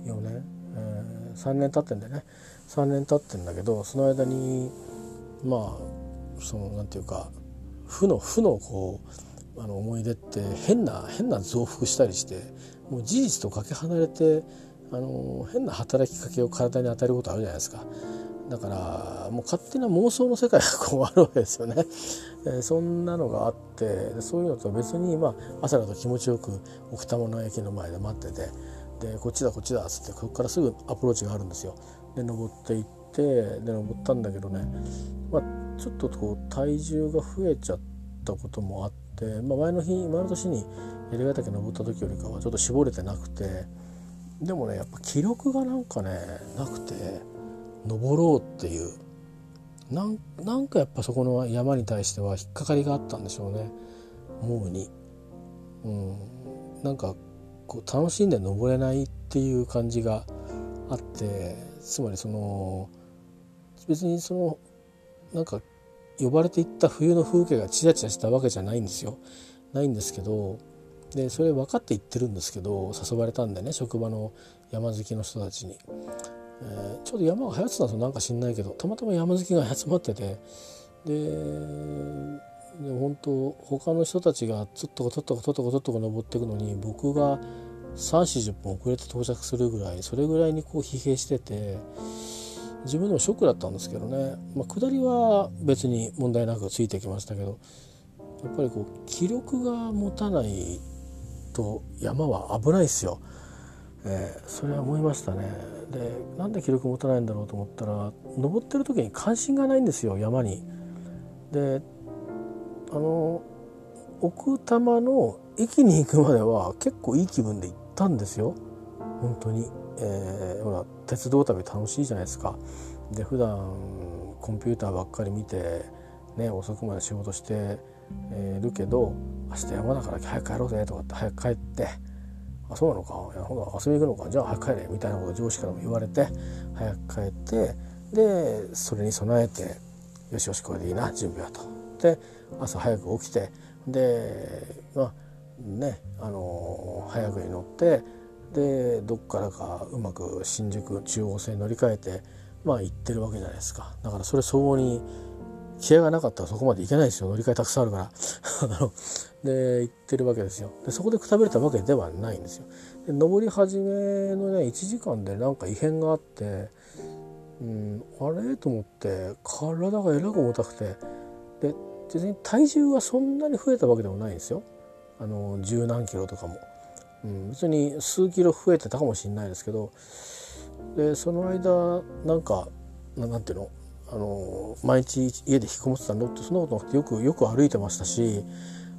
4年、えー、3年経ってんだよね。3年経ってんだけどその間にまあそのなんていうか負の負のこうあの思い出って変な変な増幅したりしてもう事実とかけ離れてあの変な働きかけを体に与えることあるじゃないですか。だからもう勝手な妄想の世界がこうあるわけですよね。で そんなのがあってそういうのと別に、まあ、朝だと気持ちよく奥多摩の駅の前で待っててでこっちだこっちだっつってここからすぐアプローチがあるんですよ。で登っていってで登ったんだけどね、まあ、ちょっとこう体重が増えちゃったこともあって、まあ、前の日前の年に槍ヶ岳登った時よりかはちょっと絞れてなくてでもねやっぱ記録がなんかねなくて登ろうっていう。なんなんかやっぱそこの山に対しては引っかかりがあったんでしょうね。思うに。うん、なんかこう楽しんで登れないっていう感じがあって。つまりその別にそのなんか呼ばれていった冬の風景がチラチラしたわけじゃないんですよ。ないんですけどでそれ分かって言ってるんですけど誘われたんでね職場の山好きの人たちに、えー、ちょうど山が流行ってたんですよ。なんか知んないけど。たまたま山好きが集まってて。で本当他の人たちがちょっとこちょっとこちょっとこちょっと登っていくのに僕が3 4 0分遅れて到着するぐらいそれぐらいにこう疲弊してて自分でもショックだったんですけどね、まあ、下りは別に問題なくついてきましたけどやっぱりこう気力が持たないと山は危ないですよ。えー、それは思いましたね。でなんで記録持たないんだろうと思ったら登ってる時に関心がないんですよ山に。であの奥多摩の駅に行くまでは結構いい気分で行ったんですよ。本当に、えー、ほら鉄道旅楽しいじゃないですか。で普段コンピューターばっかり見て、ね、遅くまで仕事して、るけど明日山だから早く帰ろうぜとかって早く帰ってあそうなのか？いやほん遊び行くのか？じゃあ早く帰れみたいなこと上司からも言われて早く帰ってでそれに備えてよしよしこれでいいな準備はと。で朝早く起きてでまあねあのー、早くに乗ってでどっからかうまく新宿中央線乗り換えてまあ行ってるわけじゃないですか。だからそれ相応に気合がなかったらそこまで行けないですよ。乗り換えたくさんあるから。で行ってるわけですよ。でそこでくたびれたわけではないんですよ。で登り始めのね1時間でなんか異変があってうんあれ？と思って体がえらく重たくて。で別に体重はそんなに増えたわけでもないんですよ。あの十何キロとかも、うん、別に数キロ増えてたかもしれないですけど。でその間なんかなんていうの？あの毎日家で引きこもってたのってそんなことなくてよくよく歩いてましたし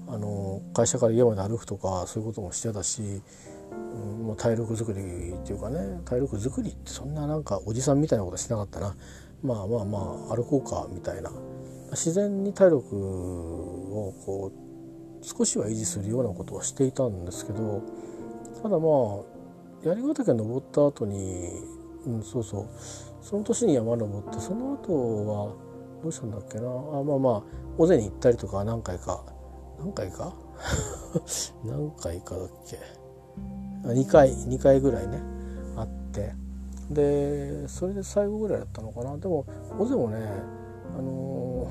あの会社から家まで歩くとかそういうこともしてたし、うん、もう体力作りっていうかね体力作りってそんななんかおじさんみたいなことしなかったな。まあまあまあ歩こうかみたいな。自然に体力をこう少しは維持するようなことはしていたんですけどただまあ槍ヶ岳登った後に、うん、そうそう。その年に山登ってその後はどうしたんだっけな？あまあまあ尾瀬に行ったりとか何回か。何回か？何回かだっけ？2回2回ぐらいねあって。でそれで最後ぐらいだったのかな？でも尾瀬もねあの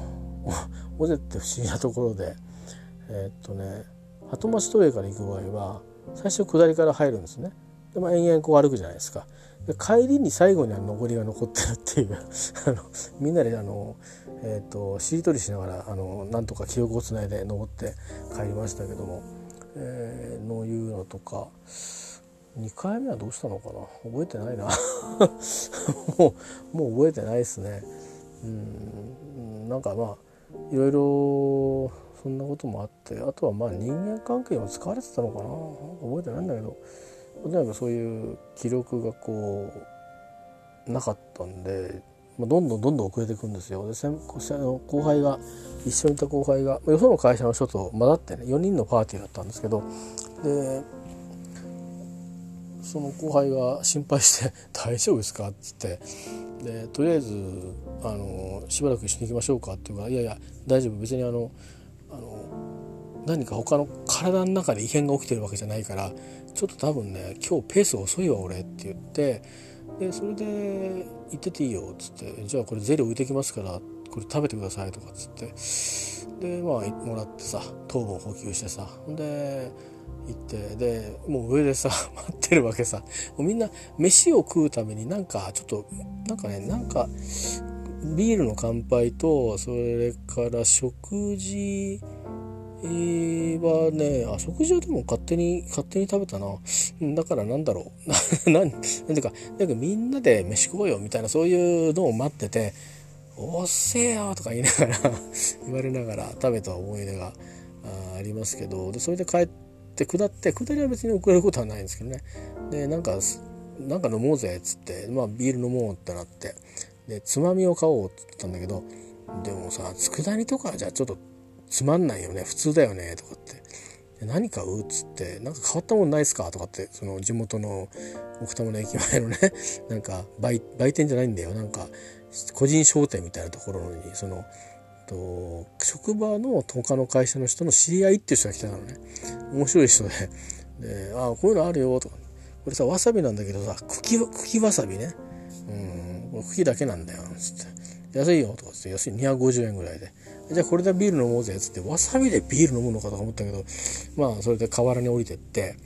ー、尾瀬って不思議なところでえー、っとね鳩町峠から行く場合は最初下りから入るんですね。で、まあ、延々こう歩くじゃないですか。帰りに最後には上りが残ってるっていう あのみんなであの、えーと、しりとりしながらあのなんとか記憶をつないで登って帰りましたけども、えー、のいうのとか2回目はどうしたのかな？覚えてないな。もうもう覚えてないですね。うんなんかまあいろいろそんなこともあってあとはまあ人間関係も疲れてたのかな？覚えてないんだけど。とにかくそういう記録がこうなかったんで、まあ、どんどんどんどん遅れていくんですよ。で後輩が一緒にいた後輩がよその会社の人と混ざってね4人のパーティーだったんですけどでその後輩が心配して「大丈夫ですか?」って言ってでとりあえずあのしばらく一緒に行きましょうか？っていうか「いやいや大丈夫。別にあのあの何か他の体の中で異変が起きてるわけじゃないからちょっと多分ね今日ペース遅いわ俺って言ってでそれで行ってていいよっつってじゃあこれゼリー置いてきますからこれ食べてくださいとかっつってでまあもらってさ糖分補給してさで行ってでもう上でさ 待ってるわけさ。もうみんな飯を食うためになんかちょっとなんかねなんかビールの乾杯とそれから食事はねあ食事はでも勝手に勝手に食べたな。だからなんだろう。なんなんていうかなんかみんなで飯食おうよみたいなそういうのを待ってて「おっせえよ」とか言いながら 言われながら食べた思い出があありますけど。でそれで帰って下って下りは別に遅れることはないんですけどね。でなんかなんか飲もうぜっつって、まあ、ビール飲もうってなってでつまみを買おうって言ったんだけどでもさ佃煮とかじゃちょっとつまんないよね普通だよねとかって。何買うっつってなんか変わったもんないっすか？とかってその地元の奥多摩の駅前のね なんか売売店じゃないんだよ。なんか個人商店みたいなところにそのと職場の他の会社の人の知り合いっていう人が来たのね。面白い人で「でああこういうのあるよ」とか。これさわさびなんだけどさ茎茎わさびね。うんこれ茎だけなんだよつって。安いよとかつって。安い250円ぐらいで。じゃあこれでビール飲もうぜっつってわさびでビール飲むのかとか思ったけどまあそれで河原に降りてって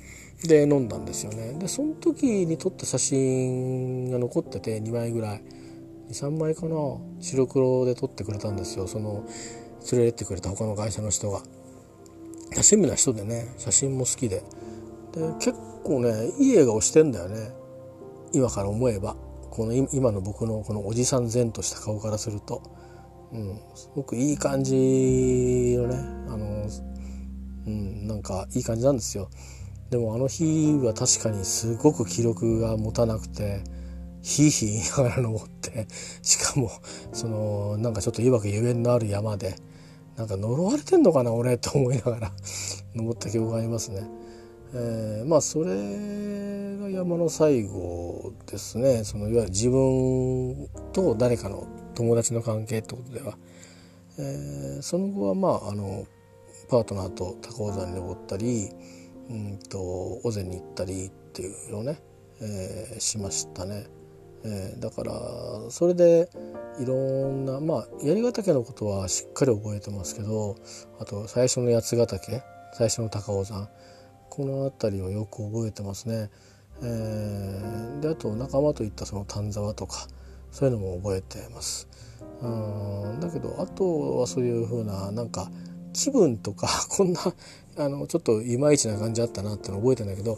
で飲んだんですよね。でその時に撮った写真が残ってて2枚ぐらい。23枚かな。白黒で撮ってくれたんですよ。その連れてってくれた他の会社の人が。趣味な人でね写真も好きで。で結構ねいい映画をしてんだよね。今から思えば。この今の僕のこのおじさん然とした顔からすると、うん、すごくいい感じのねあの、うん、なんかいい感じなんですよでもあの日は確かにすごく記録が持たなくてひいひい言いながら登ってしかもそのなんかちょっといわくゆえんのある山でなんか呪われてんのかな俺と思いながら登った記憶がありますね。えー、まあそれが山の最後ですねそのいわゆる自分と誰かの友達の関係ってことでは、えー、その後はまああのパートナーと高尾山に登ったりうんと尾瀬に行ったりっていうのをね、えー、しましたね。えー、だからそれでいろんなまあ槍ヶ岳のことはしっかり覚えてますけどあと最初の八ヶ岳最初の高尾山この辺りをよく覚えてますね。えー、であと仲間といったその丹沢とかそういうのも覚えてます。うんだけどあとはそういう風ななんか気分とか こんなあのちょっといまいちな感じあったなっての覚えてんだけど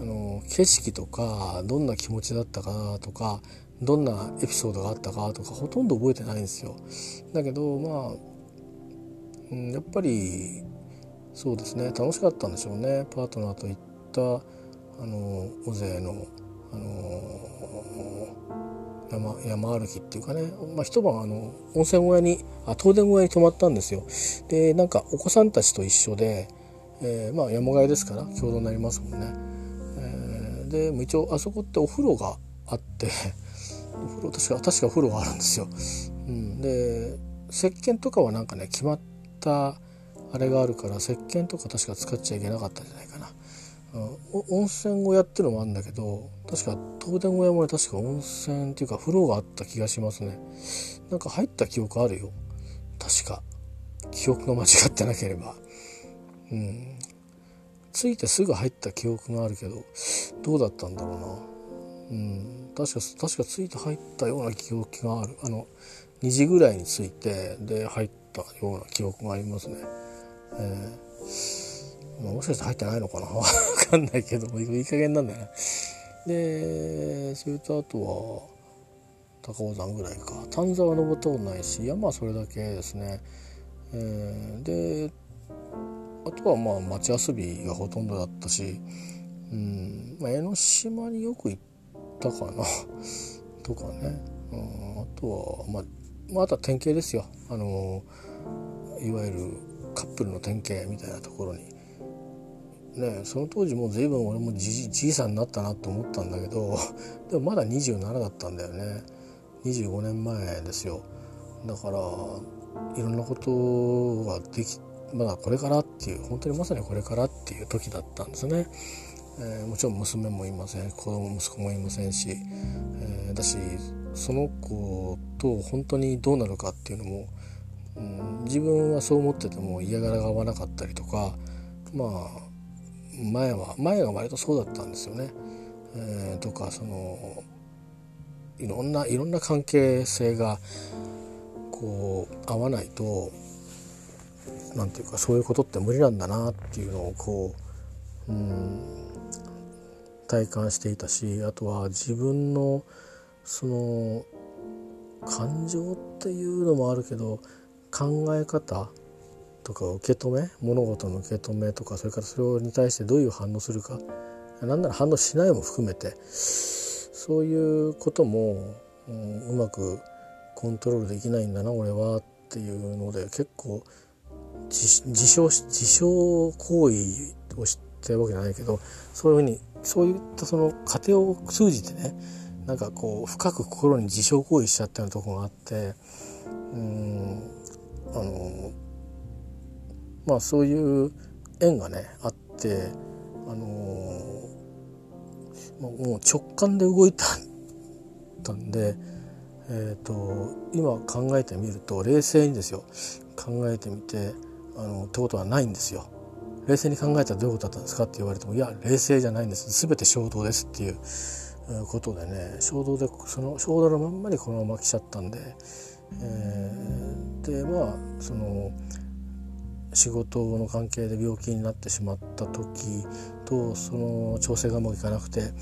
あの景色とかどんな気持ちだったかなとかどんなエピソードがあったかとかほとんど覚えてないんですよ。だけどまあ、うん、やっぱりそうですね楽しかったんでしょうねパートナーと行ったあの尾瀬の、あの山山歩きっていうかね、まあ、一晩あの温泉小屋にあ東電小屋に泊まったんですよ。でなんかお子さんたちと一緒で、えー、まあ山小屋ですから共同になりますもんね。えー、でも一応あそこってお風呂があって お風呂確か確かお風呂があるんですよ。うん、で石鹸とかはなんかね決まったあれがあるから石鹸とか確か使っちゃいけなかったんじゃないかな。うん、温泉小屋っていうのもあるんだけど確か東電小屋もね確か温泉っていうか風呂があった気がしますね。なんか入った記憶あるよ。確か。記憶が間違ってなければ。うん。着いてすぐ入った記憶があるけどどうだったんだろうな。うん。確か確か着いて入ったような記憶がある。あの2時ぐらいに着いてで入ったような記憶がありますね。えー、まあ、もしかして入ってないのかな？わかんないけどもいい加減なんだよね。でそれとあとは高尾山ぐらいか。丹沢登ったことないし山はそれだけですね、えー、であとはまあ町遊びがほとんどだったし、うんまあ、江ノ島によく行ったかな。とかね、うん、あとはまあ、まあ、あとは典型ですよ。あのいわゆるカップルの典型みたいなところに。ねその当時もう随分俺もじじいさんになったなと思ったんだけど でもまだ27だったんだよね。25年前ですよ。だからいろんなことができまだこれからっていう本当にまさにこれからっていう時だったんですね、えー、もちろん娘もいません。子供息子もいませんし、えー、だしその子と本当にどうなるかっていうのもうん、自分はそう思ってても嫌がらが合わなかったりとかまあ前は前が割とそうだったんですよね。えー、とかそのいろんないろんな関係性がこう合わないと何て言うかそういうことって無理なんだなっていうのをこううん体感していたしあとは自分のその感情っていうのもあるけど考え方とか受け止め物事の受け止めとかそれからそれに対してどういう反応するか。何なら反応しないも含めてそういうことも、うん、うまくコントロールできないんだな俺はっていうので結構自傷自傷行為をしてるわけじゃないけどそういうふうにそういったその過程を通じてねなんかこう深く心に自傷行為しちゃったようなとこがあってうんあのまあそういう縁がねあってあのもう直感で動いたんで、えーと、今考えてみると冷静にですよ考えてみてあのってことはないんですよ。冷静に考えたらどういうことだったんですかって言われてもいや冷静じゃないんです全て衝動ですっていうことでね衝動でその衝動のまんまにこのまま来ちゃったんで、えー、でまあその仕事の関係で病気になってしまった時とその調整がもういかなくて、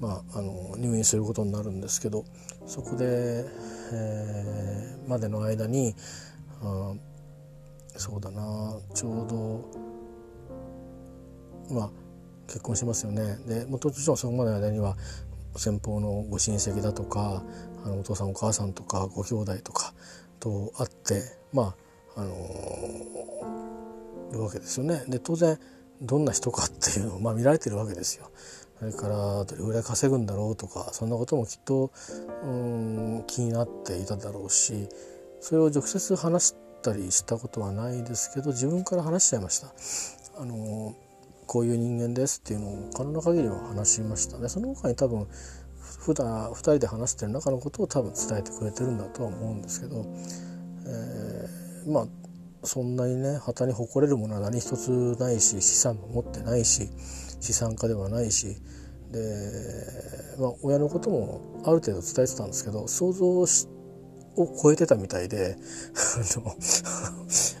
まあ、あの入院することになるんですけどそこで、えー、までの間にあそうだなちょうどまあ結婚しますよね。でもちろんそこまでの間には先方のご親戚だとかあのお父さんお母さんとかご兄弟とかと会ってまああの、るわけですよね。で当然どんな人かっていうのを、まあ、見られてるわけですよ。それからどれぐらい稼ぐんだろうとかそんなこともきっとうん気になっていただろうしそれを直接話したりしたことはないですけど自分から話しちゃいました。あのこういう人間ですっていうのを可能な限りは話しましたねその他に多分普段2人で話してる中のことを多分伝えてくれてるんだとは思うんですけど、えー、まあそんなにね旗に誇れるものは何一つないし資産も持ってないし資産家ではないしで、まあ、親のこともある程度伝えてたんですけど想像を超えてたみたいで、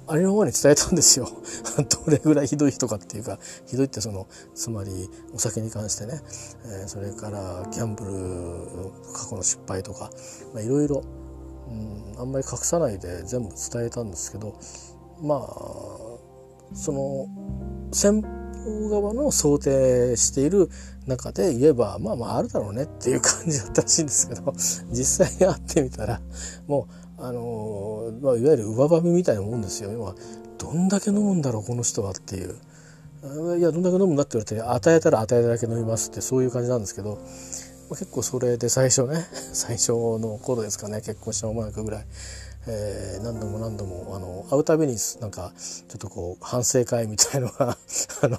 ありのままに伝えたんですよ。どれぐらいひどい人かっていうか、ひどいってその、つまりお酒に関してね、えー、それからギャンブル、過去の失敗とか、いろいろ、うん、あんまり隠さないで全部伝えたんですけど、まあ、その、先方側の想定している中で言えばまあまああるだろうねっていう感じだったらしいんですけど 実際に会ってみたらもうあのまあ、いわゆる上ばみみたいなもんですよ。要はどんだけ飲むんだろうこの人はっていう。いやどんだけ飲むんだって言われて与えたら与えただけ飲みますってそういう感じなんですけど、結構それで最初ね 最初の頃ですかね結婚したまもなくぐらい。えー、何度も何度もあの会うたびになんかちょっとこう反省会みたいのが あの、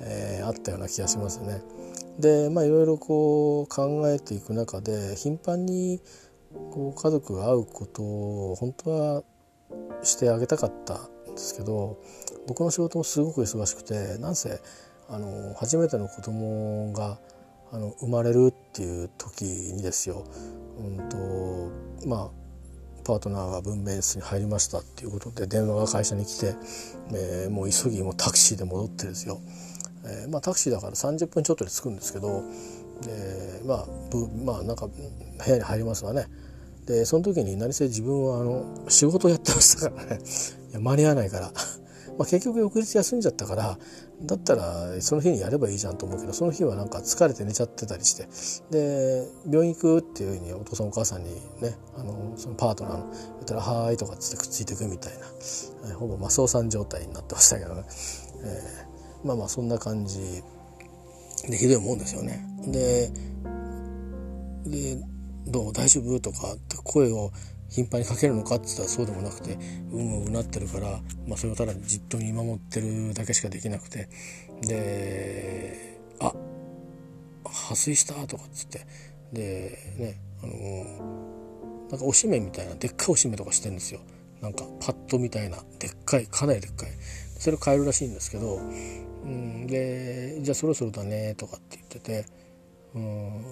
えー、あったような気がしますね。でまあいろいろこう考えていく中で頻繁にこう家族が会うことを本当はしてあげたかったんですけど僕の仕事もすごく忙しくてなんせあの初めての子供があの生まれるっていう時にですよ、うんとまあパートナーが分娩室に入りましたっていうことで電話が会社に来て、えー、もう急ぎもうタクシーで戻ってですよ、えー、まあ、タクシーだから30分ちょっとで着くんですけどでまあまあなんか部屋に入りますわね。でその時に何せ自分はあの仕事やってましたからね。いや間に合わないから。まあ、結局翌日休んじゃったからだったらその日にやればいいじゃんと思うけどその日はなんか疲れて寝ちゃってたりして。で病院行くっていうふうにお父さんお母さんにねあのそのパートナーの言ったら「はーい」とかっつってくっついていくみたいな、ほぼマスオさん状態になってましたけどね、えー、まあまあそんな感じでひどいもんですよね。ででどう？大丈夫？とかって声を頻繁にかけるのかって言ったらそうでもなくてうんうんなってるから、まあ、それをただじっと見守ってるだけしかできなくて。で「あ破水した」とかっつって。でねあのなんかおしめみたいなでっかいおしめとかしてんですよ。なんかパッドみたいなでっかいかなりでっかい。それを変えるらしいんですけど、うん、でじゃあそろそろだねとかって言っててうん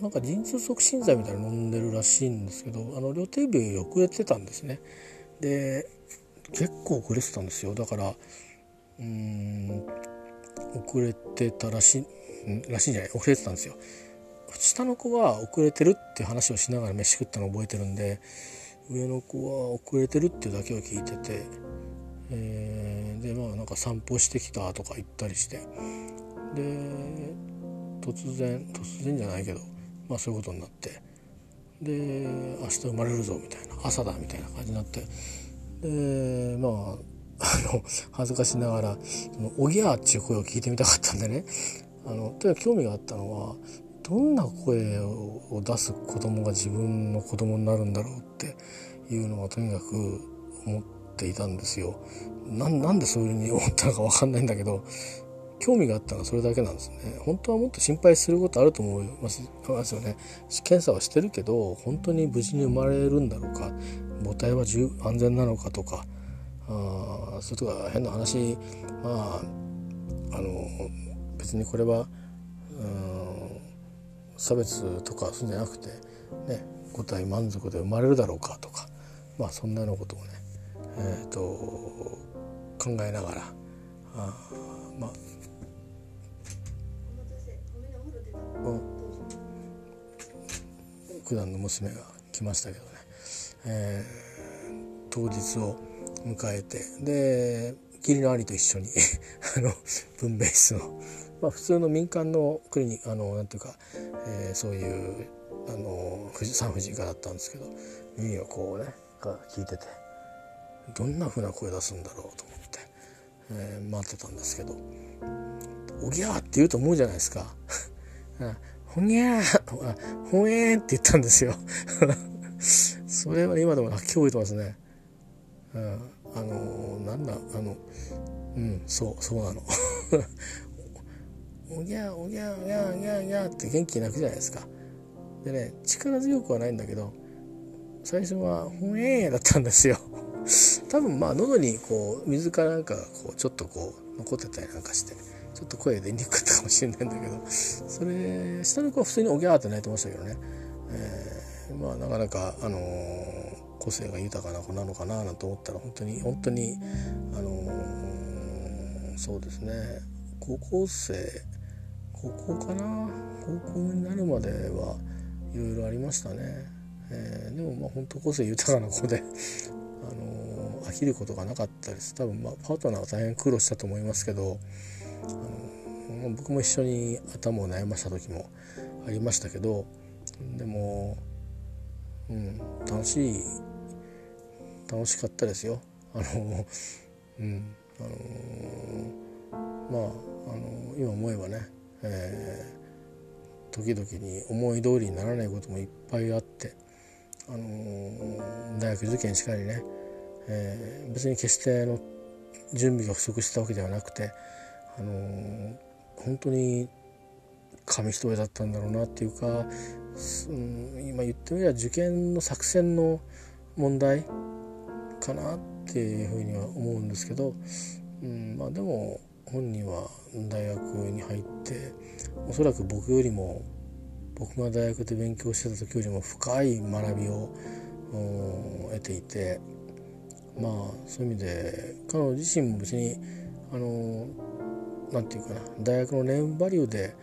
なんか陣痛促進剤みたいなの飲んでるらしいんですけどあの予定日遅れてたんですね。で結構遅れてたんですよ。だからうん遅れてたらしいらしいんじゃない？遅れてたんですよ。下の子は遅れてるって話をしながら飯食ったのを覚えてるんで上の子は遅れてるっていうだけを聞いてて、えー、でまあなんか散歩してきたとか言ったりして。で突然突然じゃないけどまあそういうことになって。で明日生まれるぞみたいな。朝だみたいな感じになって。でまあ あの恥ずかしながら「そのおぎゃー」っていう声を聞いてみたかったんでね。あのとにかく興味があったのはどんな声を出す子供が自分の子供になるんだろうっていうのはとにかく思っていたんですよ。なんでそういうふうに思ったのか分かんないんだけど興味があったのはそれだけなんですね。本当はもっと心配することあると思いますよね。検査はしてるけど本当に無事に生まれるんだろうか。母体は安全なのかとか。あそれとか変な話。まああの別にこれは差別とかそうじゃなくてね五体満足で生まれるだろうかとか。まあそんなようなことをねえーと、考えながらあまあ九段の娘が来ましたけどね、えー、当日を迎えてで義理の兄と一緒に あの分娩室の、まあ、普通の民間のクリニックあのなんていうか、えー、そういうあの産婦人科だったんですけど耳をこうね聞いててどんな風な声出すんだろうと思って、えー、待ってたんですけど「おぎゃー」って言うと思うじゃないですか。ほにゃー、ほえーって言ったんですよ。それは今でも泣き覚えてますね。うん、あのー、なんだ、あの、うん、そう、そうなの。おぎゃー、おぎゃー、おぎゃー、おぎゃー、おぎゃーって元気に泣くじゃないですか。でね、力強くはないんだけど、最初は、ほえーだったんですよ。多分まあ喉にこう水かなんかこうちょっとこう残ってたりなんかしてちょっと声出にくかったかもしれないんだけどそれ下の子は普通におぎゃーって泣いてましたけどね、えー、まあなかなかあのー、個性が豊かな子なのかななんて思ったら本当に本当にあのー、そうですね。高校生高校かな？高校になるまではいろいろありましたね、えー、でもまあ本当個性豊かな子であの飽きることがなかったです。多分まあパートナーは大変苦労したと思いますけどあの僕も一緒に頭を悩ました時もありましたけどでも、うん、楽しい楽しかったですよ。あのうんあのまああの今思えばね、えー、時々に思い通りにならないこともいっぱいあって、あの大学受験しかりね、えー、別に決しての準備が不足したわけではなくてあの本当に紙一重だったんだろうなっていうか、うん、今言ってみれば受験の作戦の問題かなっていうふうには思うんですけど、うん、まあでも本人は大学に入っておそらく僕よりも僕が大学で勉強してた時よりも深い学びを得ていてまあそういう意味で彼女自身も別にあの何て言うかな大学のネームバリューで、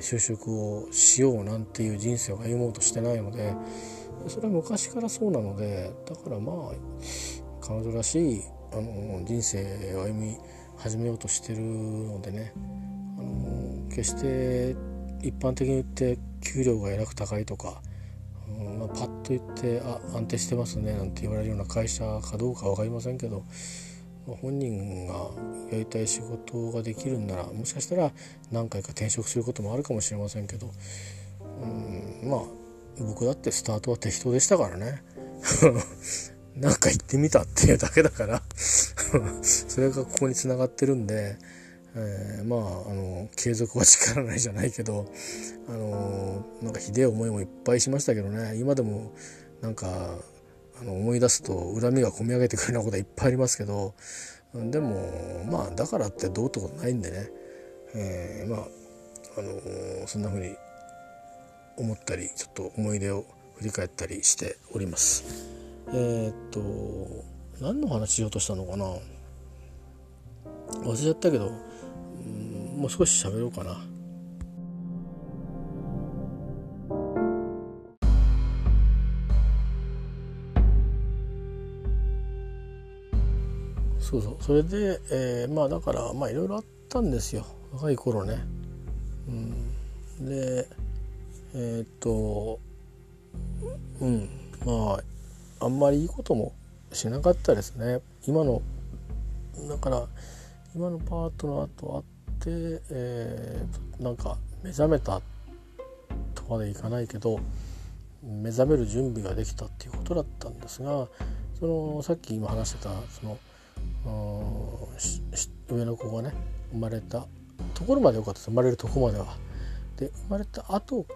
就職をしようなんていう人生を歩もうとしてないのでそれは昔からそうなのでだからまあ彼女らしいあの人生を歩み始めようとしてるのでねあの決して一般的に言って給料がえらく高いとか、うんまあ、パッと言ってあ安定してますねなんて言われるような会社かどうか分かりませんけど本人がやりたい仕事ができるんならもしかしたら何回か転職することもあるかもしれませんけど、うん、まあ僕だってスタートは適当でしたからね。なんか行ってみたっていうだけだから。それがここにつながってるんで、えー、まああの継続は力ないじゃないけどあのなんかひでえ思いもいっぱいしましたけどね。今でもなんかの思い出すと恨みがこみ上げてくるようなことはいっぱいありますけどでもまあだからってどうってことないんでね、えー、まああのそんな風に思ったりちょっと思い出を振り返ったりしております。えー、っと何の話しようとしたのかな。忘れちゃったけど、う、もう少し喋ろうかな。そうそうそれで、えー、まあだからまあいろいろあったんですよ若い頃ね。うん、でえー、っとうんまああんまりいいこともしなかったですね。今のだから今のパートナーと会って、えー、なんか目覚めたとまでいかないけど目覚める準備ができたっていうことだったんですがそのさっき今話してたその上の子がね生まれたところまでよかったです生まれるとこまでは。で生まれた後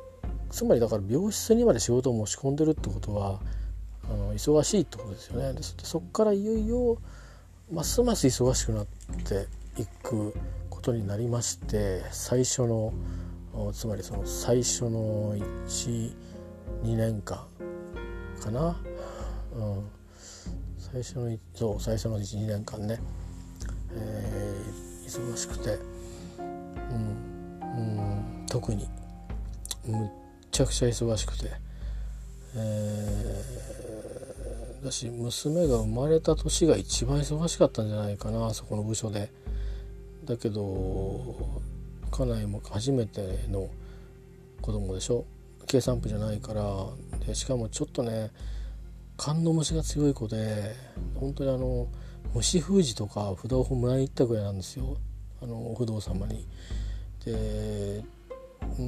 つまりだから病室にまで仕事を持ち込んでるってことはあの忙しいってことですよね。でそこからいよいよますます忙しくなっていくことになりまして最初のつまりその最初の12年間かな、うん、最初のそう最初の12年間ね、えー、忙しくて、うん、うん、特にむっちゃくちゃ忙しくて、えー、だし娘が生まれた年が一番忙しかったんじゃないかなそこの部署で。だけど家内も初めての子供でしょ？計算部じゃないからでしかもちょっとね寒の虫が強い子で本当にあの虫封じとか札をもらいに行ったぐらいなんですよあの不動様に。で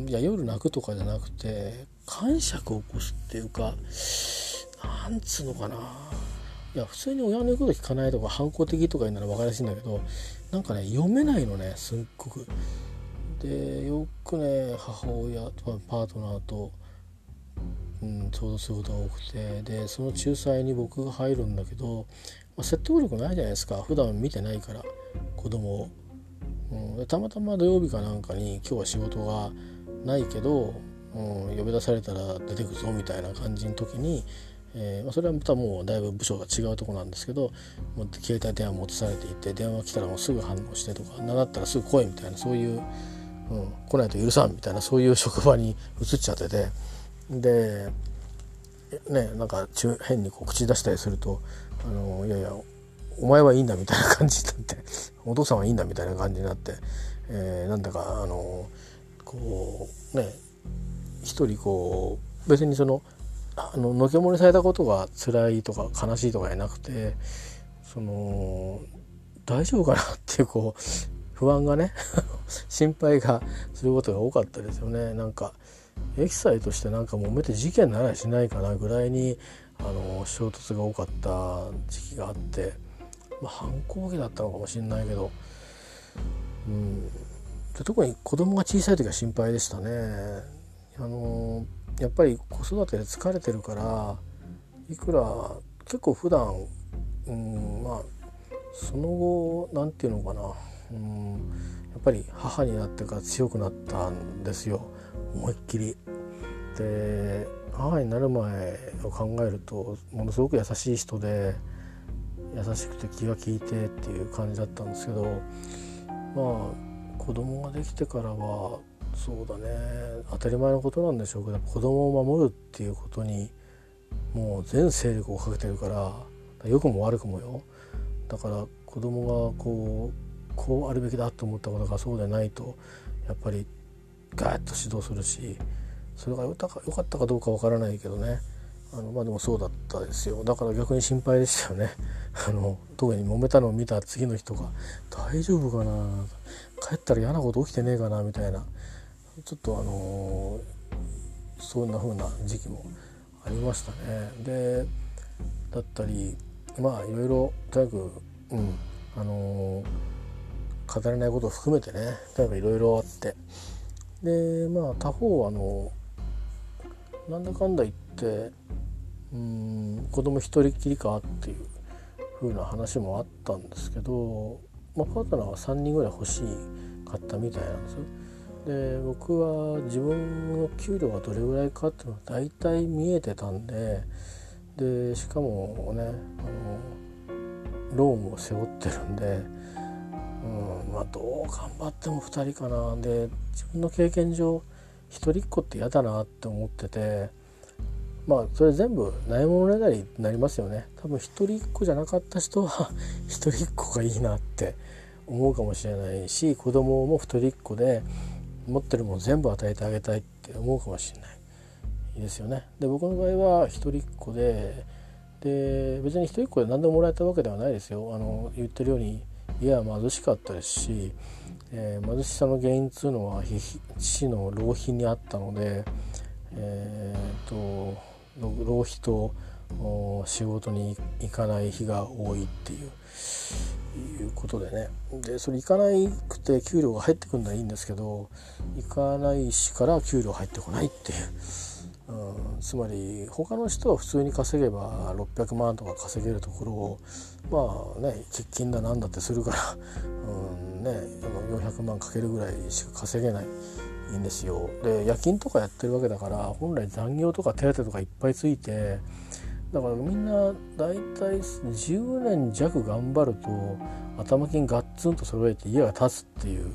いや夜泣くとかじゃなくて感触を起こすっていうかなんつうのかないや普通に親の言うこと聞かないとか反抗的とか言うなら分かりやすいんだけどなんかね読めないのねすっごく。でよくね母親とパートナーと、うん、ちょうどすることが多くて。でその仲裁に僕が入るんだけど、まあ、説得力ないじゃないですか。普段見てないから子供を、うん、たまたま土曜日かなんかに今日は仕事がないけど、うん、呼び出されたら出てくぞみたいな感じの時にえーまあ、それはまたもうだいぶ部署が違うとこなんですけどもう携帯電話も落とされていて電話来たらもうすぐ反応してとかなだったらすぐ来いみたいなそういう、うん、来ないと許さんみたいなそういう職場に移っちゃってて。でねなんか中変にこう口出したりすると「あのいやいやお前はいいんだ」みたいな感じになって「お父さんはいいんだ」みたいな感じになって、えー、なんだかあのこうね一人こう別にそのあののけもりされたことが辛いとか悲しいとかじゃなくてその大丈夫かなっていうこう不安がね 心配がすることが多かったですよね。なんかエキサイとしてなんか揉めて事件ならしないかなぐらいにあの衝突が多かった時期があって、まあ、反抗期だったのかもしれないけど、うん、で特に子供が小さい時は心配でしたね。あのやっぱり子育てで疲れてるからいくら結構普段うんまあその後何て言うのかな。うん。やっぱり母になってから強くなったんですよ。思いっきり。で母になる前を考えるとものすごく優しい人で優しくて気が利いてっていう感じだったんですけどまあ子供ができてからはそうだね当たり前のことなんでしょうけど子供を守るっていうことにもう全勢力をかけてるから良くも悪くもよだから子供がこうこうあるべきだと思ったことがそうでないとやっぱりガーッと指導するしそれがよかったかどうかわからないけどね。あのまあでもそうだったですよ。だから逆に心配でしたよね。あの特に揉めたのを見た次の人が「大丈夫かな？帰ったら嫌なこと起きてねえかな」みたいな。ちょっとあのー、そんな風な時期もありましたね。でだったりまあいろいろとにかくうんあのー、語れないことを含めてねとにかくいろいろあって。でまあ他方あのなんだかんだ言ってうん子供一人きりかっていう風な話もあったんですけど、まあ、パートナーは3人ぐらい欲しかったみたいなんですよ。で僕は自分の給料がどれぐらいかっていうのは大体見えてたんででしかもねあのローンを背負ってるんで、うん。まあ、どう頑張っても2人かな。で自分の経験上一人っ子って嫌だなって思ってて。まあそれ全部ないものねだりになりますよね。多分一人っ子じゃなかった人は 一人っ子がいいなって思うかもしれないし子供も一人っ子で持ってるもの全部与えてあげたいって思うかもしれないいい。ですよね。で僕の場合は一人っ子でで別に一人っ子で何でももらえたわけではないですよ。あの言ってるように家は貧しかったですし、えー、貧しさの原因っつうのは父の浪費にあったので、えーと、浪費と仕事に行かない日が多いっていういうことでねでそれ行かないくて給料が入ってくるのはいいんですけど行かないしから給料入ってこないっていう。うん、つまり他の人は普通に稼げば600万とか稼げるところをまあね欠勤だなんだってするから、うんね、400万かけるぐらいしか稼げないんですよ。で夜勤とかやってるわけだから本来残業とか手当とかいっぱいついてだからみんな大体10年弱頑張ると頭金ガッツンと揃えて家が建つっていう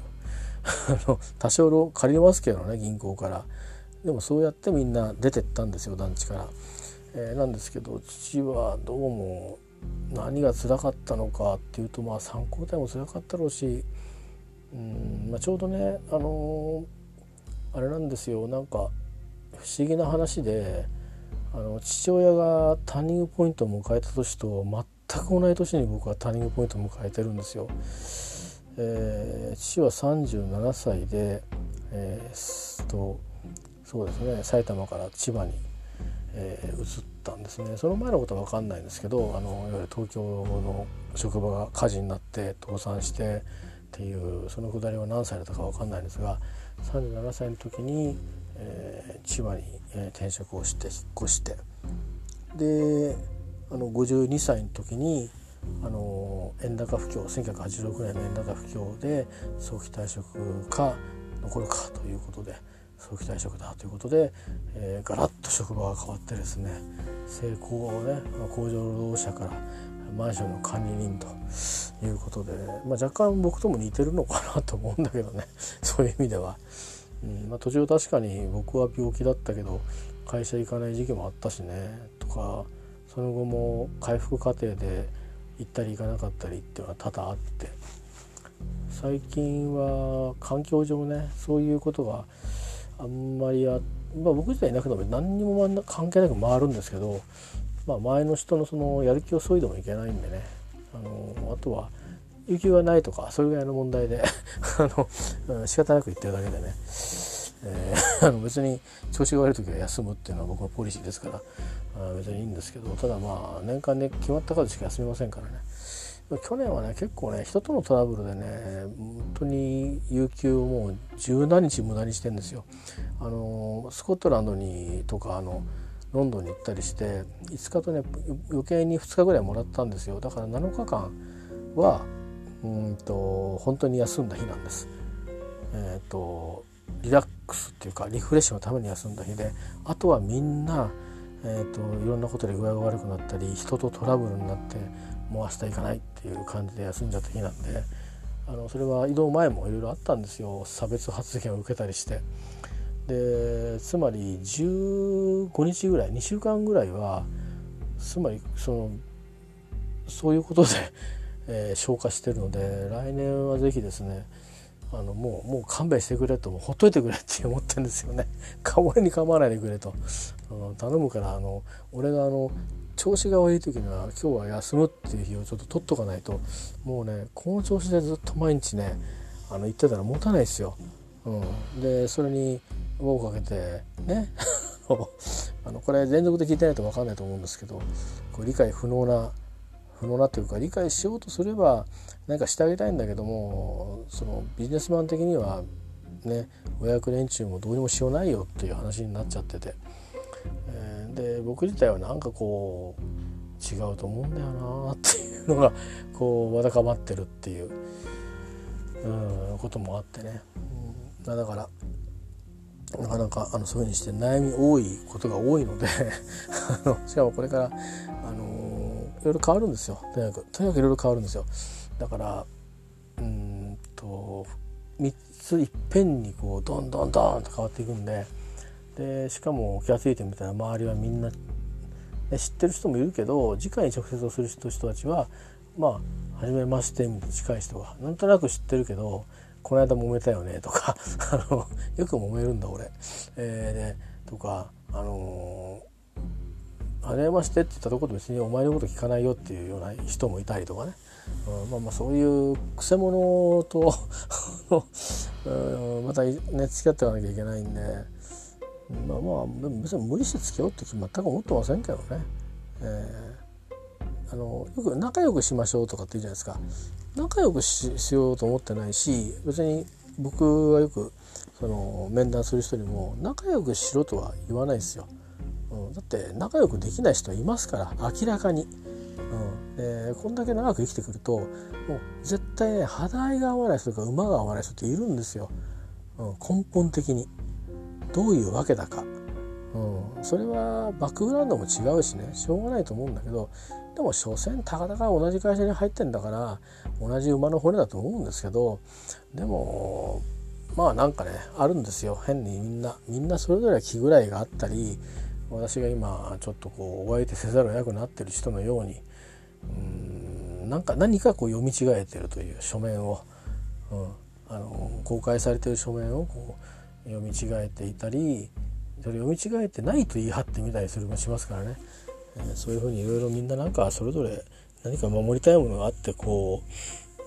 多少の借りますけどね銀行からでもそうやってみんな出てったんですよ団地から、えー、なんですけど父はどうも何が辛かったのかっていうとまあ参考体も辛かったろうしうん、まあ、ちょうどねあのー、あれなんですよなんか不思議な話であの父親がターニングポイントを迎えた年と全く同じ年に僕はターニングポイントを迎えてるんですよ。えー、父は37歳で、えー、とそうですね。埼玉から千葉に、えー、移ったんですね。その前のことは分かんないんですけどあのいわゆる東京の職場が火事になって倒産してっていうそのくだりは何歳だったか分かんないんですが37歳の時に、えー、千葉に、えー、転職をして引っ越してであの52歳の時にあの円高不況1986年の円高不況で早期退職か残るかということで早期退職だということで、えー、ガラッと職場が変わってですね成功をね工場労働者からマンションの管理人ということで、まあ、若干僕とも似てるのかなと思うんだけどね そういう意味では。うんまあ、途中確かに僕は病気だったけど会社行かない時期もあったしねとかその後も回復過程で行ったり行かなかったりっていうのは多々あって最近は環境上ねそういうことがあんまりや、まあ、僕自体いなくても何にも関係なく回るんですけど、まあ、前の人のそのやる気を削いでもいけないんでね。あのあとは有給がないとかそれぐらいの問題で あの仕方なく言ってるだけでね、えー、あの別に調子が悪い時は休むっていうのは僕のポリシーですからあ別にいいんですけどただまあ年間で決まった数しか休みませんからね。去年はね結構ね人とのトラブルでね本当に有給をもう十何日無駄にしてんですよ。あのスコットランドにとかあのロンドンに行ったりして5日とね余計に2日ぐらいもらったんですよだから7日間はうんと本当に休んだ日なんです。えーと、リラックスっていうかリフレッシュのために休んだ日であとはみんな、えーといろんなことで具合が悪くなったり人とトラブルになってもう明日行かないっていう感じで休んじゃった日なんであのそれは移動前もいろいろあったんですよ。差別発言を受けたりして。でつまり15日ぐらい2週間ぐらいはつまりそのそういうことで、えー、消化してるので来年は是非ですねあのもうもう勘弁してくれともうほっといてくれって思ってるんですよね。俺に構わないでくれと、うん、頼むからあの俺があの調子が悪い時には今日は休むっていう日をちょっと取っとかないともうねこの調子でずっと毎日ねあの言ってたら持たないですよ。うん、でそれに輪をかけてね あのこれ連続で聞いてないと分かんないと思うんですけどこう理解不能な不能なというか理解しようとすれば何かしてあげたいんだけどもそのビジネスマン的にはねお役連中もどうにもしようないよっていう話になっちゃってて。で僕自体はなんかこう違うと思うんだよなっていうのがこうわだかまってるっていう、うん、こともあってね、うん、だからなかなかあのそういうふうにして悩み多いことが多いので しかもこれから、あのいろいろ変わるんですよ。とにかくとにかくいろいろ変わるんですよ。だからうんと3ついっぺんにこうどんどんどんと変わっていくんででしかも気が付いてみたら周りはみんな、ね、知ってる人もいるけど直に直接をする人たちはまあ初めましてに近い人がなんとなく知ってるけどこの間揉めたよねとか あのよく揉めるんだ俺。えー、でとかあのー、はじめましてって言ったところで別にお前のこと聞かないよっていうような人もいたりとかね、うん、まあまあそういうくせ者と うん、またね付き合っていかなきゃいけないんでまあまあ別に無理して付き合うって全く思ってませんけどね。えーあのよく仲良くしましょうとかって言うじゃないですか。仲良くしようと思ってないし別に僕はよくその面談する人にも仲良くしろとは言わないですよ、うん、だって仲良くできない人はいますから明らかに、うん、でこんだけ長く生きてくるともう絶対ね肌合いが合わない人とか馬が合わない人っているんですよ、うん、根本的に。どういうわけだか、うん、それはバックグラウンドも違うしね。しょうがないと思うんだけど。でも所詮たかだか同じ会社に入ってんだから同じ馬の骨だと思うんですけど。でもまあなんかねあるんですよ。変にみんなみんなそれぞれ気ぐらいがあったり私が今ちょっとこうお相手せざるを得なくなってる人のようにうんなんか何かこう読み違えてるという書面を、うん、あの公開されてる書面をこう読み違えていたりそれ読み違えてないと言い張ってみたりするもしますからね。えそういうふうにいろいろみんななんかそれぞれ何か守りたいものがあってこ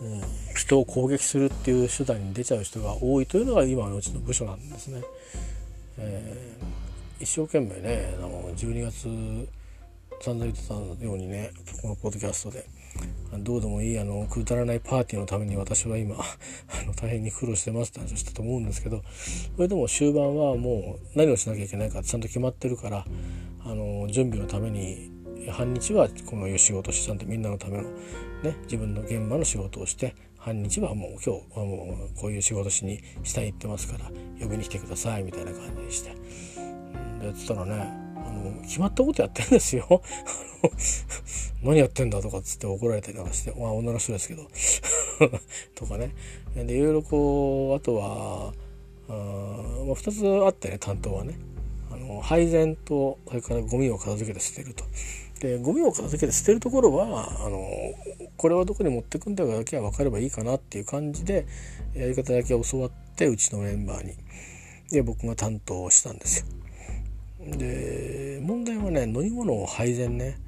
う、うん、人を攻撃するっていう手段に出ちゃう人が多いというのが今のうちの部署なんですね。えー、一生懸命ねあの12月散々言ってたようにねこのポッドキャストでどうでもいいあのくだらないパーティーのために私は今 あの大変に苦労してますって話をしたと思うんですけどそれでも終盤はもう何をしなきゃいけないかちゃんと決まってるからあの準備のために半日はこのいう仕事してちゃんとみんなのための、ね、自分の現場の仕事をして半日はもう今日はもうこういう仕事しに下に行ってますから呼びに来てくださいみたいな感じにして。でやってたらねあの決まったことやってんですよ。何やってんだとかっつって怒られたりなんかしてまあ女の人ですけど とかねでいろいろこうあとはあ、まあ、2つあってね担当はねあの配膳とそれからゴミを片付けて捨てると。でゴミを片付けて捨てるところはあのこれはどこに持ってくんだかだけは分かればいいかなっていう感じでやり方だけ教わってうちのメンバーにで僕が担当したんですよ。で問題はね飲み物を配膳ね。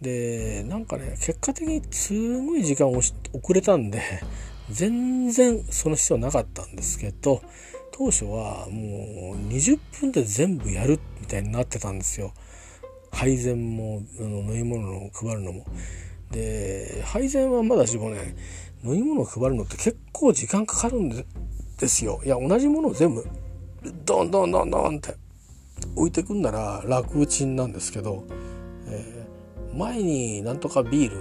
でなんかね結果的にすごい時間を遅れたんで 全然その必要なかったんですけど当初はもう20分で全部やるみたいになってたんですよ。配膳も飲み物の配るのも。で配膳はまだしもね飲み物を配るのって結構時間かかるんですよ。いや同じものを全部ドンドンドンドンって置いてくんなら楽打ちなんですけど、えー、前になんとかビール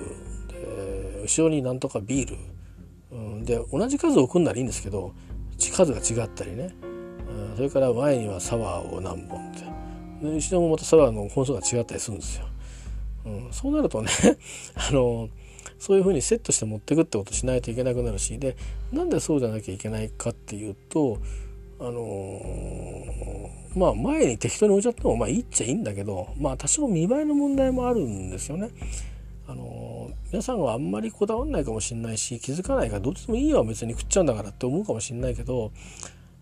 で後ろになんとかビール、うん、で同じ数置くんならいいんですけど数が違ったりね、うん、それから前にはサワーを何本ってで後ろもまたサワーの本数が違ったりするんですよ。うん、そうなるとね あのそういうふうにセットして持ってくってことしないといけなくなるしでなんでそうじゃなきゃいけないかっていうとあのー、まあ前に適当に置いちゃってもまあいいっちゃいいんだけどまあ多少見栄えの問題もあるんですよね。あの皆さんはあんまりこだわんないかもしんないし気づかないからどっちでもいいよ別に食っちゃうんだからって思うかもしんないけど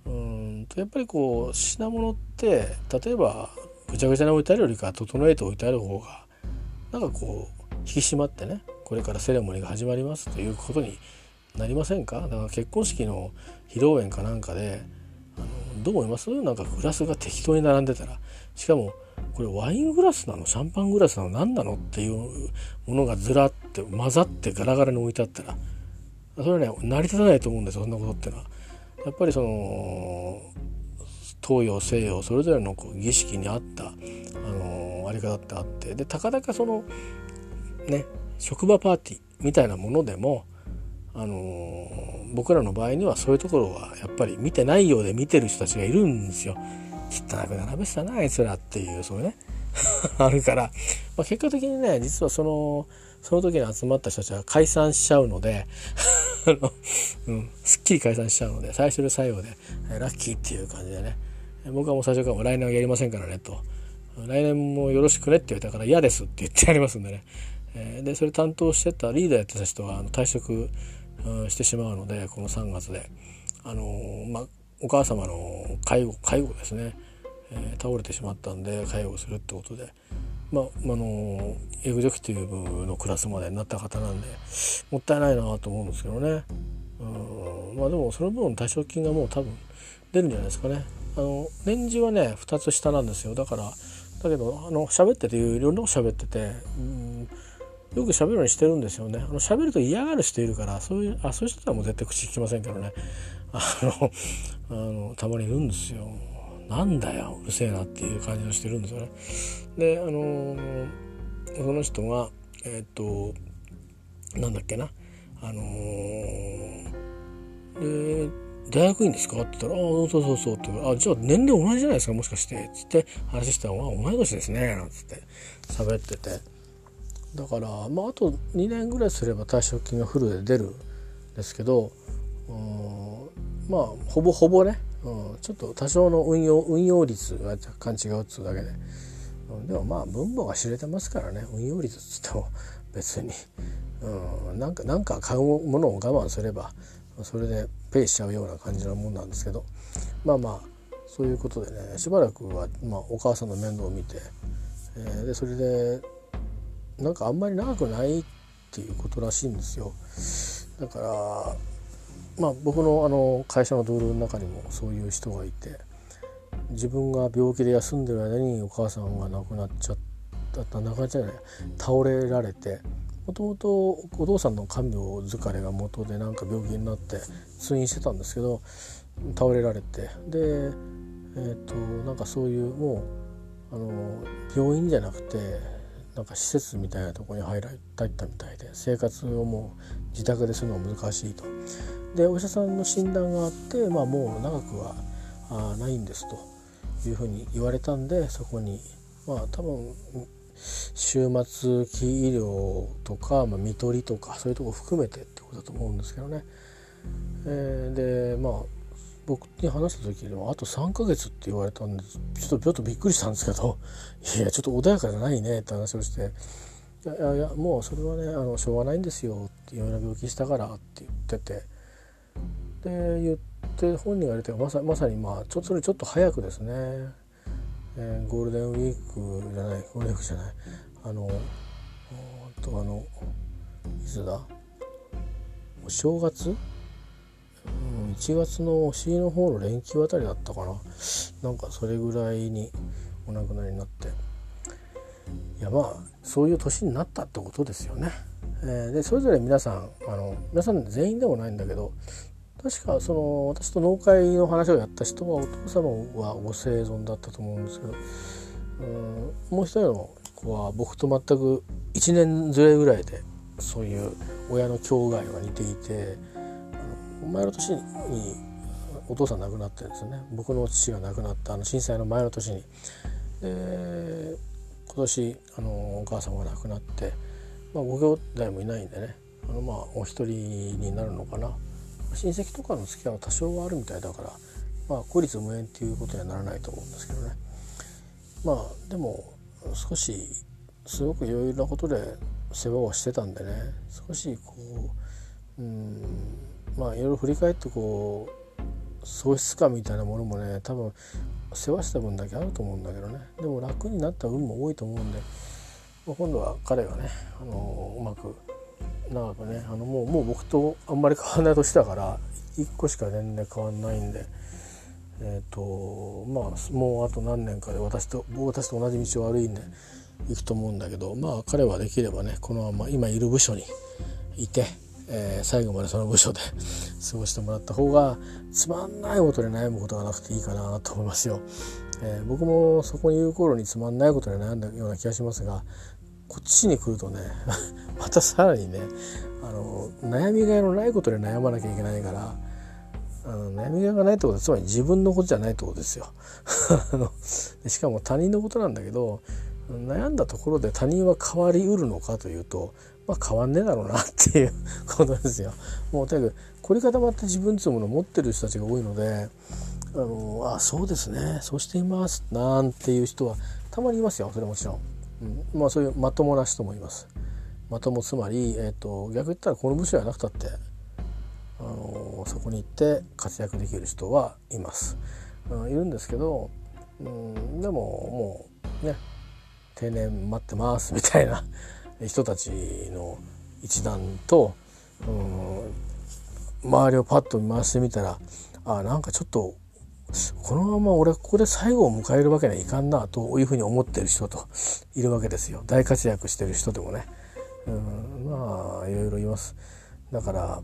うんとやっぱりこう品物って例えばぐちゃぐちゃに置いてあるよりか整えて置いてある方がなんかこう引き締まってねこれからセレモニーが始まりますということになりませんか？だから結婚式の披露宴かなんかでのどう思います？なんかグラスが適当に並んでたら。しかもこれワイングラスなの？シャンパングラスなの？何なの？っていうものがずらって混ざってガラガラに置いてあったら。それはね成り立たないと思うんですよそんなことってのは。やっぱりその東洋西洋それぞれのこう儀式に合った、あのあり方ってあって。でたかだかそのね職場パーティーみたいなものでも、あの、僕らの場合にはそういうところはやっぱり見てないようで見てる人たちがいるんですよ。汚く並べてたなあいつらっていうそうね。あるから、まあ、結果的にね実はそのその時に集まった人たちは解散しちゃうので あの、うん、すっきり解散しちゃうので最初で最後でラッキーっていう感じでね。僕はもう最初から来年はやりませんからねと。来年もよろしくねって言われたから嫌ですって言ってやりますんでね、えでそれ担当してたリーダーやってた人は退職、してしまうのでこの3月で。あのまあお母様の介護介護ですね、え倒れてしまったんで介護するってことで。まあ、あのエグゼクティブのクラスまでになった方なんでもったいないなと思うんですけどね。うんまあでもその分退職金がもう多分出るんじゃないですかね。あの年次はね2つ下なんですよ。だからだけどあの喋ってていろんなこと喋っててうんよく喋るようにしてるんですよね。あの喋ると嫌がる人いるからそういうあそういう人はもう絶対口聞きませんけどねあのあのたまにいるんですよ。なんだようるせえなっていう感じをしてるんですよね。であの、その人がえっ、となんだっけなあのー、で大学院ですか?」って言ったら「ああそうそうそう」って言うあじゃあ年齢同じじゃないですか？もしかして」っつって話したのは「同い年ですね」なんつって喋っててだからまああと2年ぐらいすれば退職金がフルで出るんですけどまあほぼほぼねうん、ちょっと多少の運用運用率が若干違うっつうだけで、うん、でもまあ分母が知れてますからね。運用率っつっても別に、うん、なんかなんか買うものを我慢すればそれでペイしちゃうような感じのもんなんですけど。まあまあそういうことでねしばらくは、まあ、お母さんの面倒を見て、えー、でそれでなんかあんまり長くないっていうことらしいんですよ。だからまあ、僕のあの会社の同僚の中にもそういう人がいて自分が病気で休んでる間にお母さんが亡くなっちゃった亡くなっちゃない倒れられてもともとお父さんの看病疲れが元でなんか病気になって通院してたんですけど倒れられてでえっ、ー、となんかそういうもうあの病院じゃなくてなんか施設みたいなとこに入られたみたいで生活をもう自宅でするのは難しいと。でお医者さんの診断があって、まあ、もう長くはあないんですというふうに言われたんでそこにまあ多分終末期医療とか、まあ、看取りとかそういうとこ含めてってことだと思うんですけどね。えー、でまあ僕に話した時でもあと3ヶ月って言われたんでちょっとちょっとびっくりしたんですけど いやちょっと穏やかじゃないねって話をして「いやいやもうそれはねあのしょうがないんですよ」っていろんな病気したからって言ってて。で言って本人が言われてまさまさにまあちょっとそれちょっと早くですね、えー、ゴールデンウィークじゃないゴールデンウィークじゃないあのとあのいつだ？お正月、うん、1月のお尻の方の連休あたりだったかななんかそれぐらいにお亡くなりになっていやまあそういう年になったってことですよね。えー、でそれぞれ皆さんあの皆さん全員でもないんだけど確かその私と農会の話をやった人はお父様はご生存だったと思うんですけどうんもう一人の子は僕と全く1年ずれぐらいでそういう親の境外が似ていて前の年にお父さん亡くなってるんですよね僕の父が亡くなったあの震災の前の年に。で今年あのお母様が亡くなって、まあ、ご兄弟もいないんでねあのまあお一人になるのかな親戚とかの付き合いは多少はあるみたいだからまあ孤立無縁っていうことにはならないと思うんですけどねまあでも少しすごくいろいろなことで世話をしてたんでね少しこううんまあいろいろ振り返ってこう喪失感みたいなものもね多分世話した分だけあると思うんだけどね。でも楽になった分も多いと思うんで、まあ、今度は彼がねあのうまく長くねあのもうもう僕とあんまり変わらない年だから1個しか年齢変わんないんでえっ、ー、とまあもうあと何年かで私と私と同じ道を歩いんで行くと思うんだけどまあ彼はできればねこのまま今いる部署にいて、えー、最後までその部署で 過ごしてもらった方がつまんないことで悩むことがなくていいかなと思いますよ。えー、僕もそこにいる頃につまんないことで悩んだような気がしますがこっちに来るとね またさらにねあの悩みがいのないことで悩まなきゃいけないからあの悩みがないってことはつまり自分のことじゃないってことですよ しかも他人のことなんだけど悩んだところで他人は変わりうるのかというと、まあ、変わんねえだろうなっていう ことですよ。もうとにかく凝り固まって自分っていうものを持ってる人たちが多いのであのあそうですねそうしていますなんていう人はたまにいますよ。それもちろん、うん、まあそういうまともな人もいます。まともつまり、えーと、逆言ったらこの部署じゃなくたってあのそこに行って活躍できる人はいます、うん、いるんですけど、うん、でももうね定年待ってますみたいな。人たちの一団と、うん、周りをパッと回してみたらあなんかちょっとこのまま俺ここで最後を迎えるわけにはいかんなというふうに思ってる人といるわけですよ。大活躍してる人でもね、うん、まあいろいろいます。だから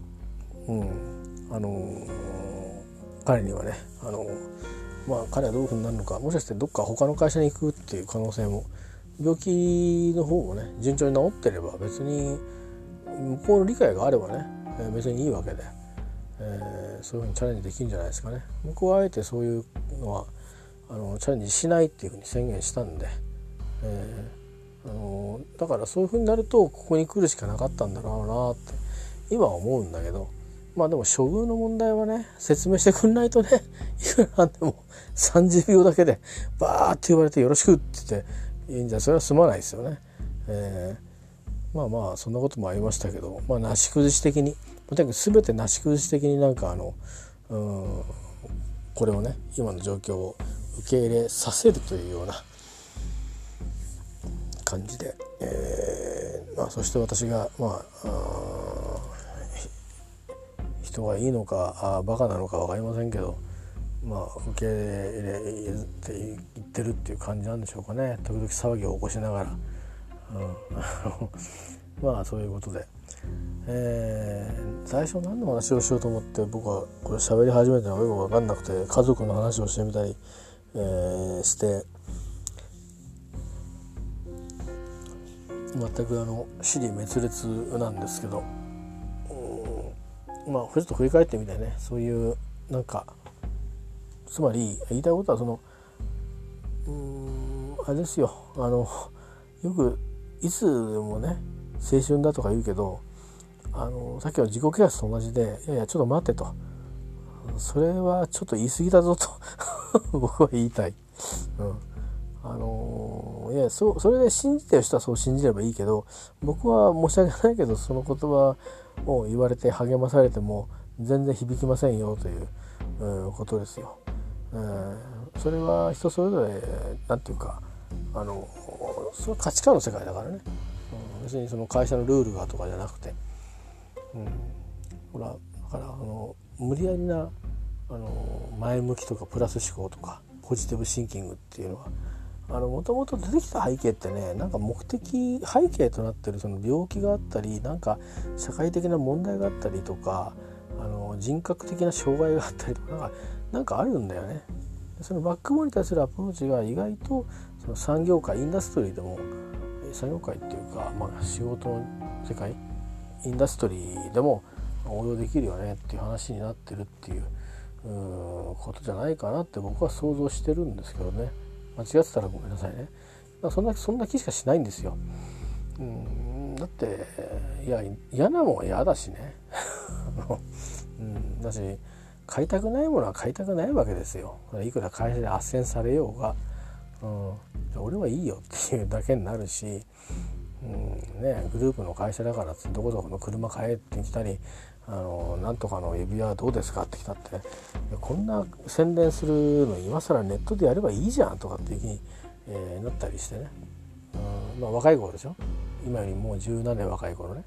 うんあのー、彼にはねあのー、まあ彼はどういうふうになるのかもしかしてどっか他の会社に行くっていう可能性も病気の方もね順調に治ってれば別に向こうの理解があればねえ別にいいわけで。えー、そういうふうにチャレンジできるんじゃないですかね僕はあえてそういうのはあのチャレンジしないっていうふうに宣言したんで、えー、あのだからそういうふうになるとここに来るしかなかったんだろうなって今は思うんだけどまあでも処遇の問題はね説明してくんないとね いくらなんでも30秒だけでバーって言われて「よろしく」って言ってじゃそれは済まないですよね。えー、まあまあそんなこともありましたけど、まあ、なし崩し的にとにかく全てなし崩し的になんかあのうんこれをね今の状況を受け入れさせるというような感じで、えーまあ、そして私が、まあ、あ人がいいのかあバカなのか分かりませんけど、まあ、受け入れて言ってるっていう感じなんでしょうかね。時々騒ぎを起こしながら、うん、まあそういうことで。えー、最初何の話をしようと思って僕はこれ喋り始めたのがよく分かんなくて家族の話をしてみたり、えー、して。全くあの死に滅裂なんですけど、うん、まあちょっと振り返ってみてね。そういうなんかつまり言いたいことはそのうんあれですよあのよくいつでもね青春だとか言うけどあのさっきの自己啓発と同じでいやいやちょっと待ってとそれはちょっと言い過ぎだぞと 僕は言いたい。うんあのいやそそれで信じてる人はそう信じればいいけど僕は申し訳ないけどその言葉を言われて励まされても全然響きませんよという、う、ことですよ。うん、それは人それぞれ何て言うかあのそれは価値観の世界だからね、うん、別にその会社のルールがとかじゃなくて。うん、ほらだからあの無理やりなあの前向きとかプラス思考とかポジティブシンキングっていうのはもともと出てきた背景ってねなんか目的背景となってるその病気があったりなんか社会的な問題があったりとかあの人格的な障害があったりとかなんかなんかあるんだよね。そのバックボーンに対するアプローチが意外とその産業界インダストリーでも産業界っていうか、まあ、仕事の世界インダストリーでも応用できるよねっていう話になってるっていうことじゃないかなって僕は想像してるんですけどね。間違ってたらごめんなさいね。そんなそんな気しかしないんですよ。うん、だっていや嫌なもんは嫌だしね、うん、だし買いたくないものは買いたくないわけですよ。いくら会社で斡旋されようが、うん、俺はいいよっていうだけになるしうん。ね、グループの会社だからどこどこの車買えってきたりあのなんとかの指輪どうですかってきたって。こんな宣伝するの今更ネットでやればいいじゃんとかっていう気に、えー、なったりしてね、うん。まあ、若い頃でしょ？今よりもう17年若い頃ね。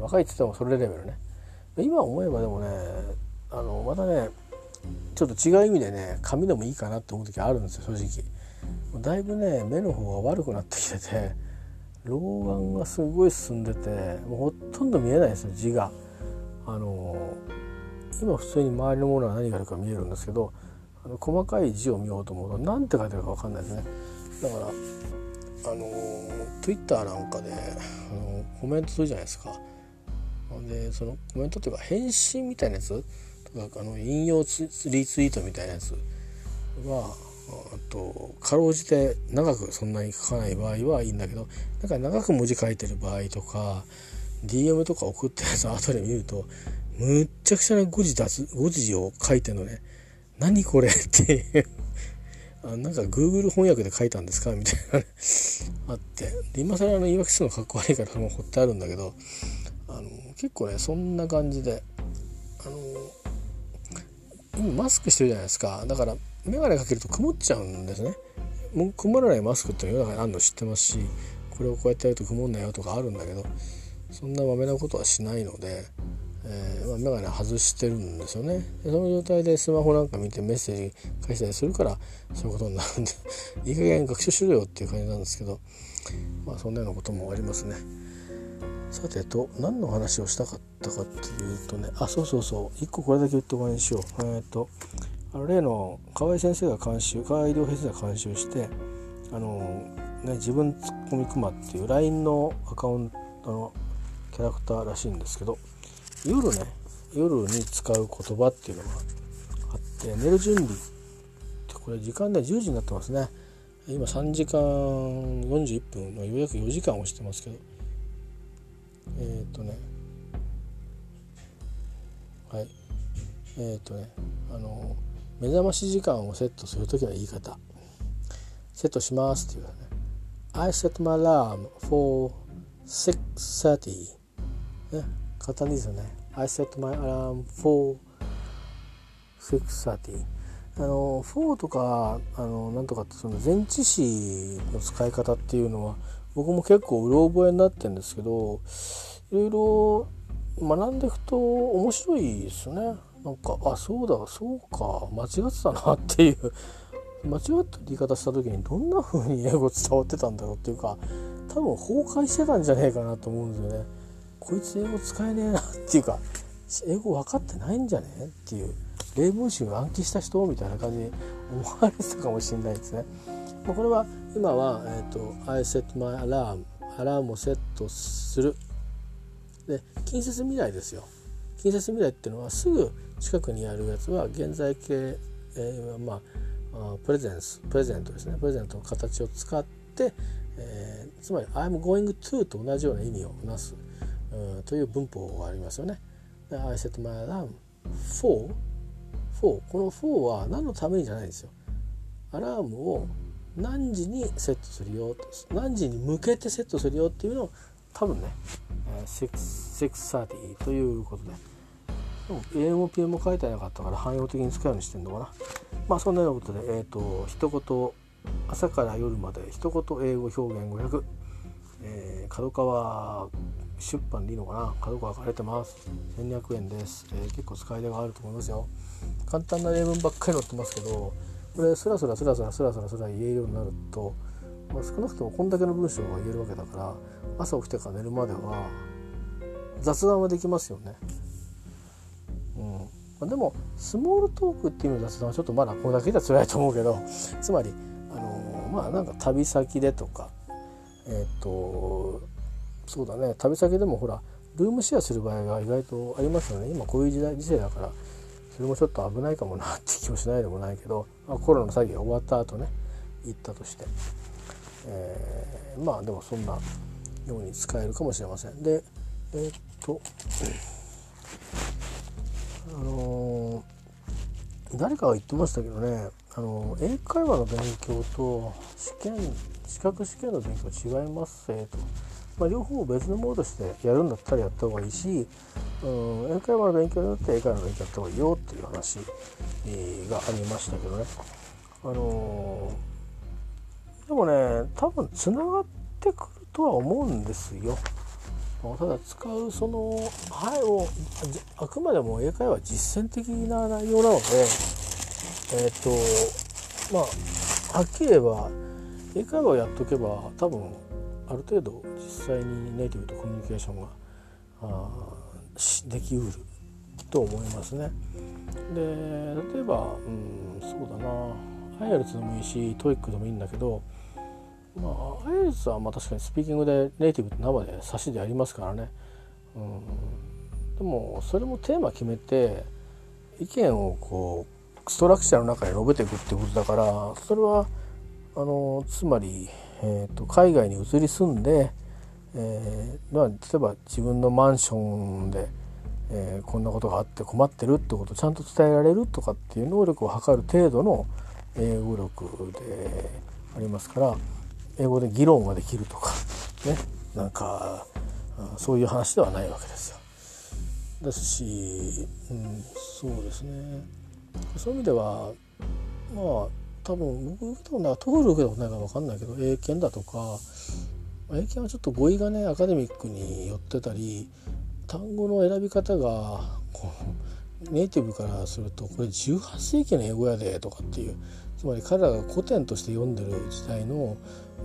若いっつってもそれレベルね。今思えばでもねあのまたねちょっと違う意味でね髪でもいいかなって思う時あるんですよ正直だいぶね目の方が悪くなってきてて老眼がすごい進んでてもうほとんど見えないですよ字が。あの今普通に周りのものは何があるか見えるんですけどあの細かい字を見ようと思うと何て書いてあるか分かんないですね。だからあの Twitter なんかであのコメントするじゃないですか。でそのコメントっていうか返信みたいなやつあの引用リツイートみたいなやつはとかろうじて長くそんなに書かない場合はいいんだけどなんか長く文字書いてる場合とか DM とか送ったやつを後で見るとむっちゃくちゃな誤字出す誤字を書いてんのね。何これっていう。あなんか Google 翻訳で書いたんですか？みたいなね。あって。で今更あの言い訳するのかっこ悪いからもう掘ってあるんだけどあの結構ねそんな感じであのマスクしてるじゃないですか。だから眼鏡かけると曇っちゃうんですね。もう曇らないマスクっていうのがあるの知ってますしこれをこうやってやると曇んないよとかあるんだけどそんなまめなことはしないので、えーまあ、眼鏡外してるんですよね。でその状態でスマホなんか見てメッセージ返したりするからそういうことになるんで いい加減学習しろよっていう感じなんですけどまあそんなようなこともありますね。さてと何の話をしたかったかっていうとねあそうそうそう1個これだけ言っておわりにしよう。えっ、ー、とあの例の河合先生が監修河合良平先生が監修してあの、ね、自分ツッコミクマっていう LINE のアカウントのキャラクターらしいんですけど夜ね夜に使う言葉っていうのがあって寝る準備ってこれ時間で10時になってますね。今3時間41分のようやく4時間押してますけどえっ、ー、とねはい。えっ、ー、とねあの目覚まし時間をセットする時の言い方。セットしますっていうね。I set my alarm for 6.30ね簡単ですよね。I set my alarm for 6.30あの4とかあのなんとかってその前置詞の使い方っていうのは僕も結構うろ覚えになってるんですけどいろいろ学んでいくと面白いですねなんかあそうだそうか間違ってたなっていう間違った言い方した時にどんな風に英語伝わってたんだろうっていうか多分崩壊してたんじゃねえかなと思うんですよね。こいつ英語使えねえなっていうか英語分かってないんじゃねえっていう例文集暗記した人みたいな感じに思われてたかもしれないですね。まあ、これは今は、えーと「I set my alarm」アラームをセットする。で近接未来ですよ。近接未来っていうのはすぐ近くにあるやつは現在形、えー、まあプレゼンスプレゼントですね。プレゼントの形を使って、えー、つまり「I'm going to」と同じような意味をなす、うん、という文法がありますよね。I set my alarm for for この for は何のためにじゃないんですよ。アラームを何時にセットするよ何時に向けてセットするよっていうのを多分ね630ということで。でも AM も PM 書いてなかったから汎用的に使うようにしてんのかな。まあそんなようなことでえっ、ー、と一言朝から夜まで一言英語表現500、えー、角川出版でいいのかな。角川書かれてます。1200円です、えー、結構使い手があると思いますよ。簡単な例文ばっかり載ってますけどこれスラスラスラスラスラスラスラ言えるようになると、まあ、少なくともこんだけの文章が言えるわけだから朝起きてから寝るまでは雑談はできますよね。うん。ま、でもスモールトークっていう雑談はちょっとまだこれだけじゃ辛いと思うけどつまりあのー、まあなんか旅先でとかえっ、ー、とそうだね。旅先でもほらルームシェアする場合が意外とありますよね。今こういう時代時世だからそれもちょっと危ないかもなって気もしないでもないけど、まあ、コロナの作業が終わった後ね行ったとして、えー、まあでもそんなように使えるかもしれません。でえー、っとあのー、誰かが言ってましたけどね、あのー、英会話の勉強と試験資格試験の勉強違いますせと。まあ、両方別のものとしてやるんだったらやった方がいいし、うん、英会話の勉強によって英会話の勉強やった方がいいよっていう話、えー、がありましたけどね。あのー、でもね多分つながってくるとは思うんですよ。ただ使うその「はい」をあくまでも英会話実践的な内容なのでえっ、ー、とまあはっきり言えば英会話をやっとけば多分ある程度実際にネイティブとコミュニケーションがあできうると思いますね。で例えば、うん、そうだな IELTS でもいいし TOEIC でもいいんだけどまあ IELTS はまあ確かにスピーキングでネイティブって生で差しでやりますからね。うんでもそれもテーマ決めて意見をこうストラクチャーの中に述べていくってことだからそれはあのつまり、えーと、海外に移り住んで、えー、例えば自分のマンションで、えー、こんなことがあって困ってるってことをちゃんと伝えられるとかっていう能力を測る程度の英語力でありますから英語で議論ができるとか ねなんかそういう話ではないわけですよ。ですし、うん、そうですねそういう意味ではまあ多分僕受けたことなトールけたことないか分かんないけど英検だとか英検はちょっと語彙がねアカデミックに寄ってたり単語の選び方がこうネイティブからするとこれ18世紀の英語やでとかっていうつまり彼らが古典として読んでる時代の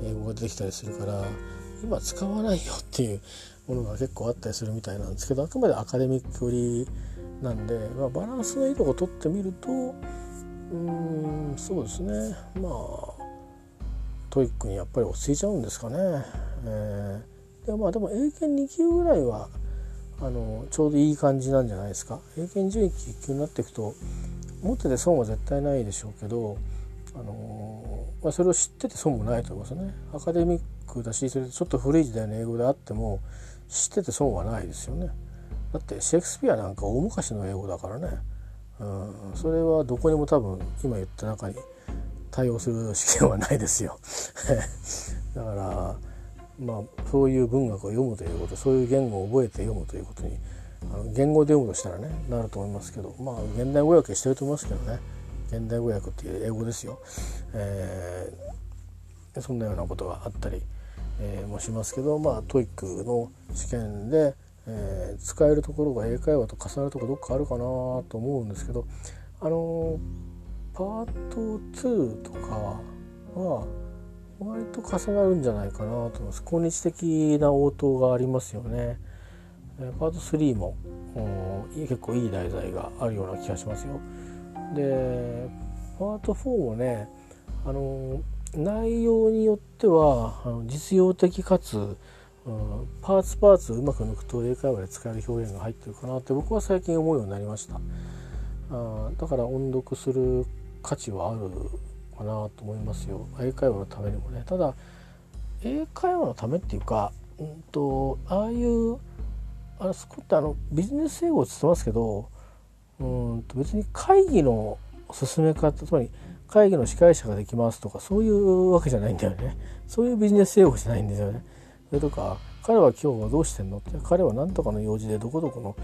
英語が出てきたりするから今使わないよっていうものが結構あったりするみたいなんですけどあくまでアカデミック寄りなんで、まあ、バランスのいいとこ取ってみるとうんそうですねまあTOEIC にやっぱり落ち着いちゃうんですかね。えー、でまあでも英検2級ぐらいはあのちょうどいい感じなんじゃないですか。英検準1級1級になっていくと持ってて損は絶対ないでしょうけどあのまあ、それを知ってて損もないと思いますね。アカデミックだしそれちょっと古い時代の英語であっても知ってて損はないですよね。だってシェイクスピアなんか大昔の英語だからね、うん、それはどこにも多分今言った中に対応する試験はないですよ。だからまあそういう文学を読むということそういう言語を覚えて読むということにあの言語で読むとしたらねなると思いますけどまあ現代語訳してると思いますけどね。現代語訳っていう英語ですよ、えー、そんなようなことがあったり、えー、もしますけどまあ TOEIC の試験で、えー、使えるところが英会話と重なるところどっかあるかなと思うんですけどあのパート2とかは割と重なるんじゃないかなと思います今日的な応答がありますよねパート3も結構いい題材があるような気がしますよ。でパート4もねあの内容によってはあの実用的かつ、うん、パーツパーツうまく抜くと英会話で使える表現が入ってるかなって僕は最近思うようになりました。あだから音読する価値はあるかなと思いますよ。英会話のためにもね。ただ英会話のためっていうか、うんと、ああいうあれそこってあのビジネス英語って言ってますけどうんと別に会議の進め方つまり会議の司会者ができますとかそういうわけじゃないんだよね。そういうビジネス用語じゃないんですよね。それとか彼は今日はどうしてんの？って彼は何とかの用事でどこどこの、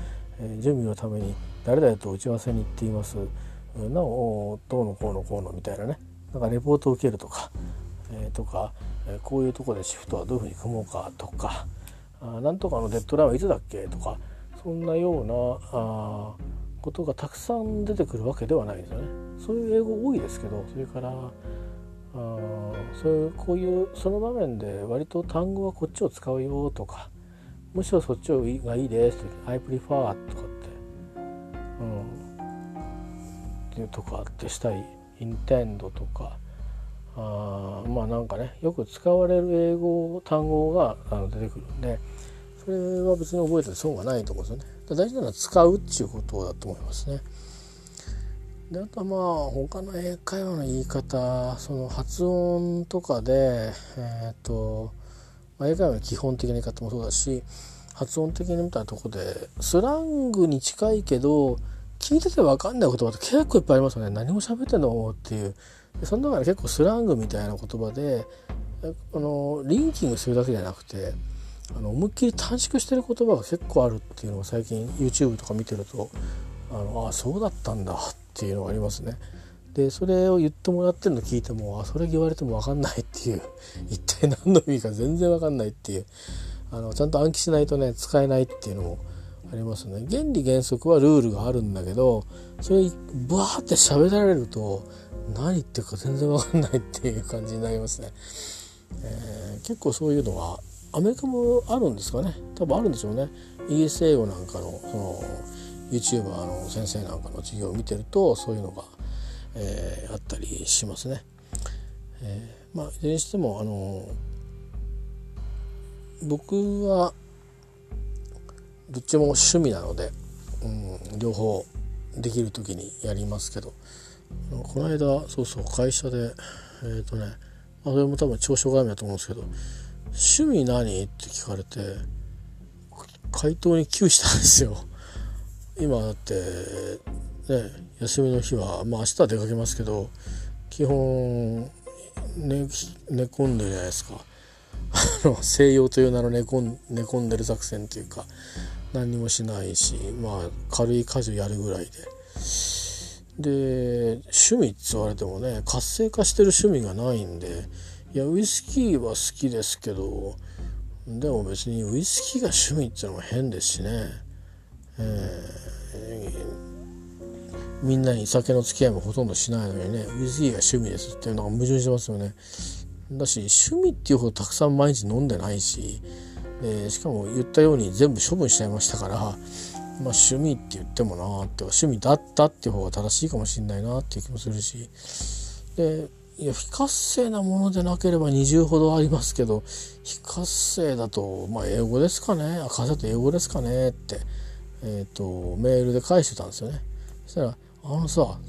え準備のために誰々と打ち合わせに行っています。なおどうのこうのこうのみたいなね。なんかレポートを受けるとか、えー、とか、えこういうとこでシフトはどういうふうに組もうかとかあなんとかのデッドラインはいつだっけ？とかそんなようなあことがたくさん出てくるわけではないですよね。そういう英語多いですけどそれからあそういうこういうその場面で割と単語はこっちを使うよとかむしろそっちがいいですとか「I prefer」とかって、うん、っていうとかってしたい「intend」とかあまあなんかねよく使われる英語単語があの出てくるんでそれは別に覚えてて損がないと思うんですよね。大事なのは使うっていうことだと思いますね。であとまあ他の英会話の言い方その発音とかでえっ、ー、と、まあ、英会話の基本的な言い方もそうだし発音的に見たとこでスラングに近いけど聞いてて分かんない言葉って結構いっぱいありますよね。何も喋ってんのっていう。その中で結構スラングみたいな言葉であのリンキングするだけじゃなくてあの思いっきり短縮してる言葉が結構あるっていうのを最近 YouTube とか見てるとあのあそうだったんだってていうのがありますね。でそれを言ってもらってるの聞いてもあそれ言われても分かんないっていう 一体何の意味か全然分かんないっていうあのちゃんと暗記しないとね使えないっていうのもありますね。原理原則はルールがあるんだけどそれブワーって喋られると何言ってるか全然分かんないっていう感じになりますね、えー、結構そういうのはアメリカもあるんですかね。多分あるんでしょうね。イギリス英語なんかのその YouTube の先生なんかの授業を見てるとそういうのが、えー、あったりしますね。えー、まあいずれにしてもあの僕はどっちも趣味なので、うん、両方できる時にやりますけどこの間そうそう会社でえっ、ー、とねあそれも多分長所絡みだと思うんですけど「趣味何?」って聞かれて回答に窮したんですよ。今だってね休みの日はまあ明日は出かけますけど基本寝寝込んでるじゃないですか西洋という名の寝込ん寝込んでる作戦というか何にもしないしまあ軽い家事をやるぐらいで。で趣味って言われてもね活性化してる趣味がないんでいやウイスキーは好きですけどでも別にウイスキーが趣味っていうのも変ですしね、えー、みんなに酒の付き合いもほとんどしないのにねウイスキーが趣味ですっていうのが矛盾してますよね。だし趣味っていうほどたくさん毎日飲んでないしでしかも言ったように全部処分しちゃいましたからまあ趣味って言ってもなって趣味だったっていう方が正しいかもしれないなっていう気もするし。でいや非活性なものでなければ20ほどありますけど非活性だとまあ英語ですかね。あ活性と英語ですかねって、えーと、メールで返してたんですよねそしたら「あのさ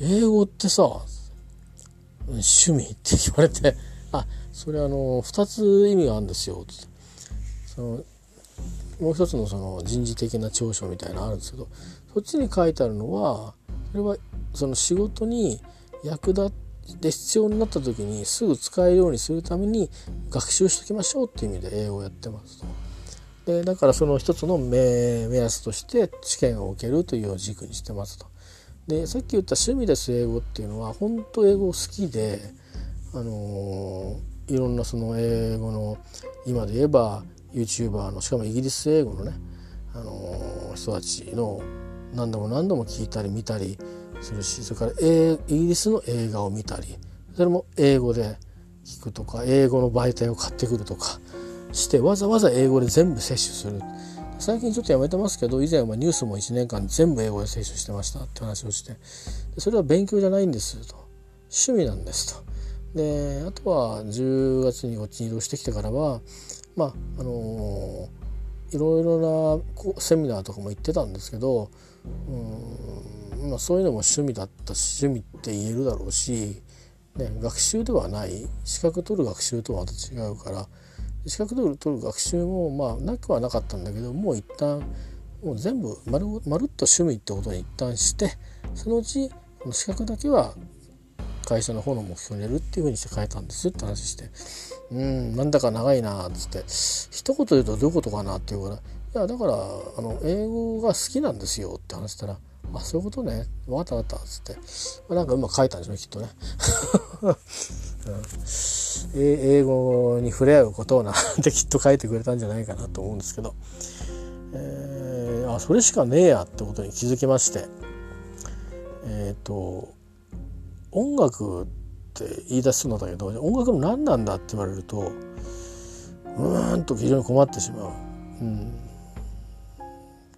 英語ってさ趣味?」って言われて「あそれあの2つ意味があるんですよ」ってそのもう一つのその人事的な長所みたいなのあるんですけどそっちに書いてあるのはそれはその仕事に役立って必要になった時にすぐ使えるようにするために学習しときましょうっていう意味で英語をやってますと。でだからその一つの目安として試験を受けるという軸にしてますと。でさっき言った趣味です英語っていうのは本当英語好きであのー、いろんなその英語の今で言えば YouTuber のしかもイギリス英語のね、あのー、人たちの何度も何度も聞いたり見たりするしそれからイギリスの映画を見たりそれも英語で聞くとか英語の媒体を買ってくるとかしてわざわざ英語で全部摂取する。最近ちょっとやめてますけど以前はニュースも1年間全部英語で摂取してましたって話をして。それは勉強じゃないんですと。趣味なんですと。であとは10月にこっちに移動してきてからはまああのー、いろいろなセミナーとかも行ってたんですけどうんまあ、そういうのも趣味だったし趣味って言えるだろうし、ね、学習ではない。資格取る学習とはまた違うから資格取る取る学習もまあなくはなかったんだけどもう一旦もう全部まるまるっと趣味ってことに一旦してそのうちこの資格だけは会社の方の目標に入れるっていうふうにして変えたんですって話して「うんなんだか長いな」っつって一言で言うとどういうことかなって言うから「いやだからあの英語が好きなんですよ」って話したら「あそういうことね分かった分かった」っつって、ま、なんかうまく書いたんでしょうねきっとね、うん、英語に触れ合うことをな んてきっと書いてくれたんじゃないかなと思うんですけど、えー、あそれしかねえやってことに気づきまして。えっ、ー、と音楽って言い出しそうなんだけど音楽の何なんだって言われるとうーんと非常に困ってしまう。うん。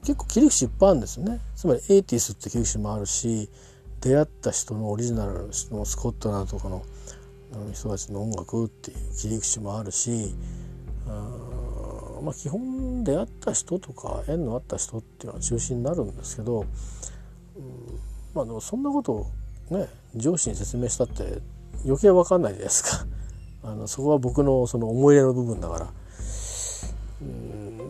結構切り口いっぱいあるんですよね。つまりエイティスって切り口もあるし出会った人のオリジナルのスコットランドとかの人たちの音楽っていう切り口もあるしあまあ基本出会った人とか縁のあった人っていうのは中心になるんですけど、うん、まあでもそんなことをね上司に説明したって余計わかんないじゃないですか。あのそこは僕のその思い入れの部分だから。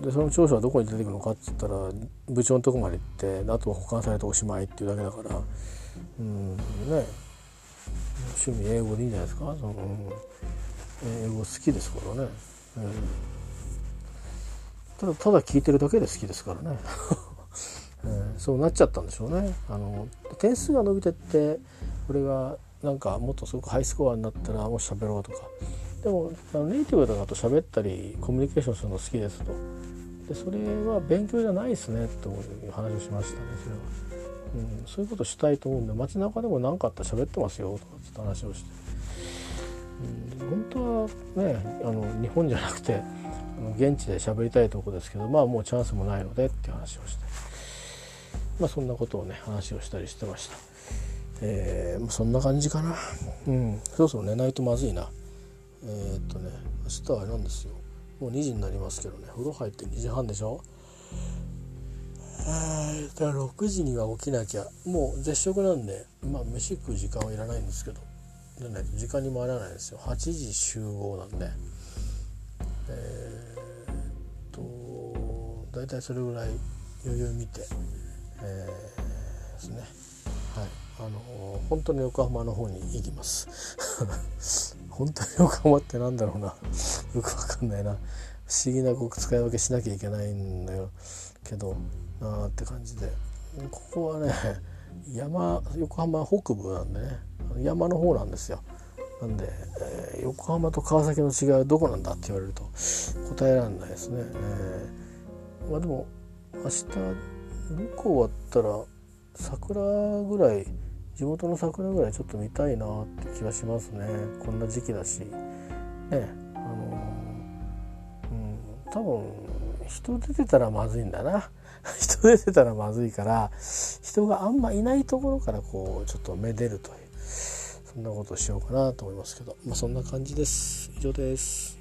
でその長所はどこに出てくるのかっつったら部長のとこまで行ってあとは保管されておしまいっていうだけだから。うんね。趣味英語でいいんじゃないですか？その、英語好きですからね、えー、ただただ聞いてるだけで好きですからね、え ー、そうなっちゃったんでしょうね。あの点数が伸びてってこれがなんかもっとすごくハイスコアになったらもし喋ろうとか。でもネイティブだと喋ったりコミュニケーションするの好きですと。でそれは勉強じゃないですねという話をしましたねそれは、うん、そういうことしたいと思うんで街中でも何かあったら喋ってますよとかって話をして、うん、本当はねあの日本じゃなくて現地で喋りたいとこですけどまあもうチャンスもないのでっていう話をしてまあそんなことをね話をしたりしてました。えー、そんな感じかな。うん、そろそろ寝ないとまずいな。えー、っとね明日は何ですよもう2時になりますけどね風呂入って2時半でしょえー、だから6時には起きなきゃもう絶食なんでまあ飯食う時間はいらないんですけどで、ね、時間にも入らないですよ。8時集合なんで。えー、っと大体それぐらい余裕見て、えー、ですね。はい。あの本当に横浜の方に行きます。本当に横浜ってなんだろうな。よくわかんないな。不思議なこう使い分けしなきゃいけないんだよ。けどなあって感じで。ここはね 山横浜北部なんでね。山の方なんですよ。なんで、えー、横浜と川崎の違いはどこなんだって言われると答えられないですね、えー、まあでも明日向こ終わったら桜ぐらい地元の桜ぐらいちょっと見たいなって気がしますね。こんな時期だし。ねあのうん多分人出てたらまずいんだな。人出てたらまずいから人があんまいないところからこうちょっとめでるというそんなことをしようかなと思いますけど、まあ、そんな感じです。以上です。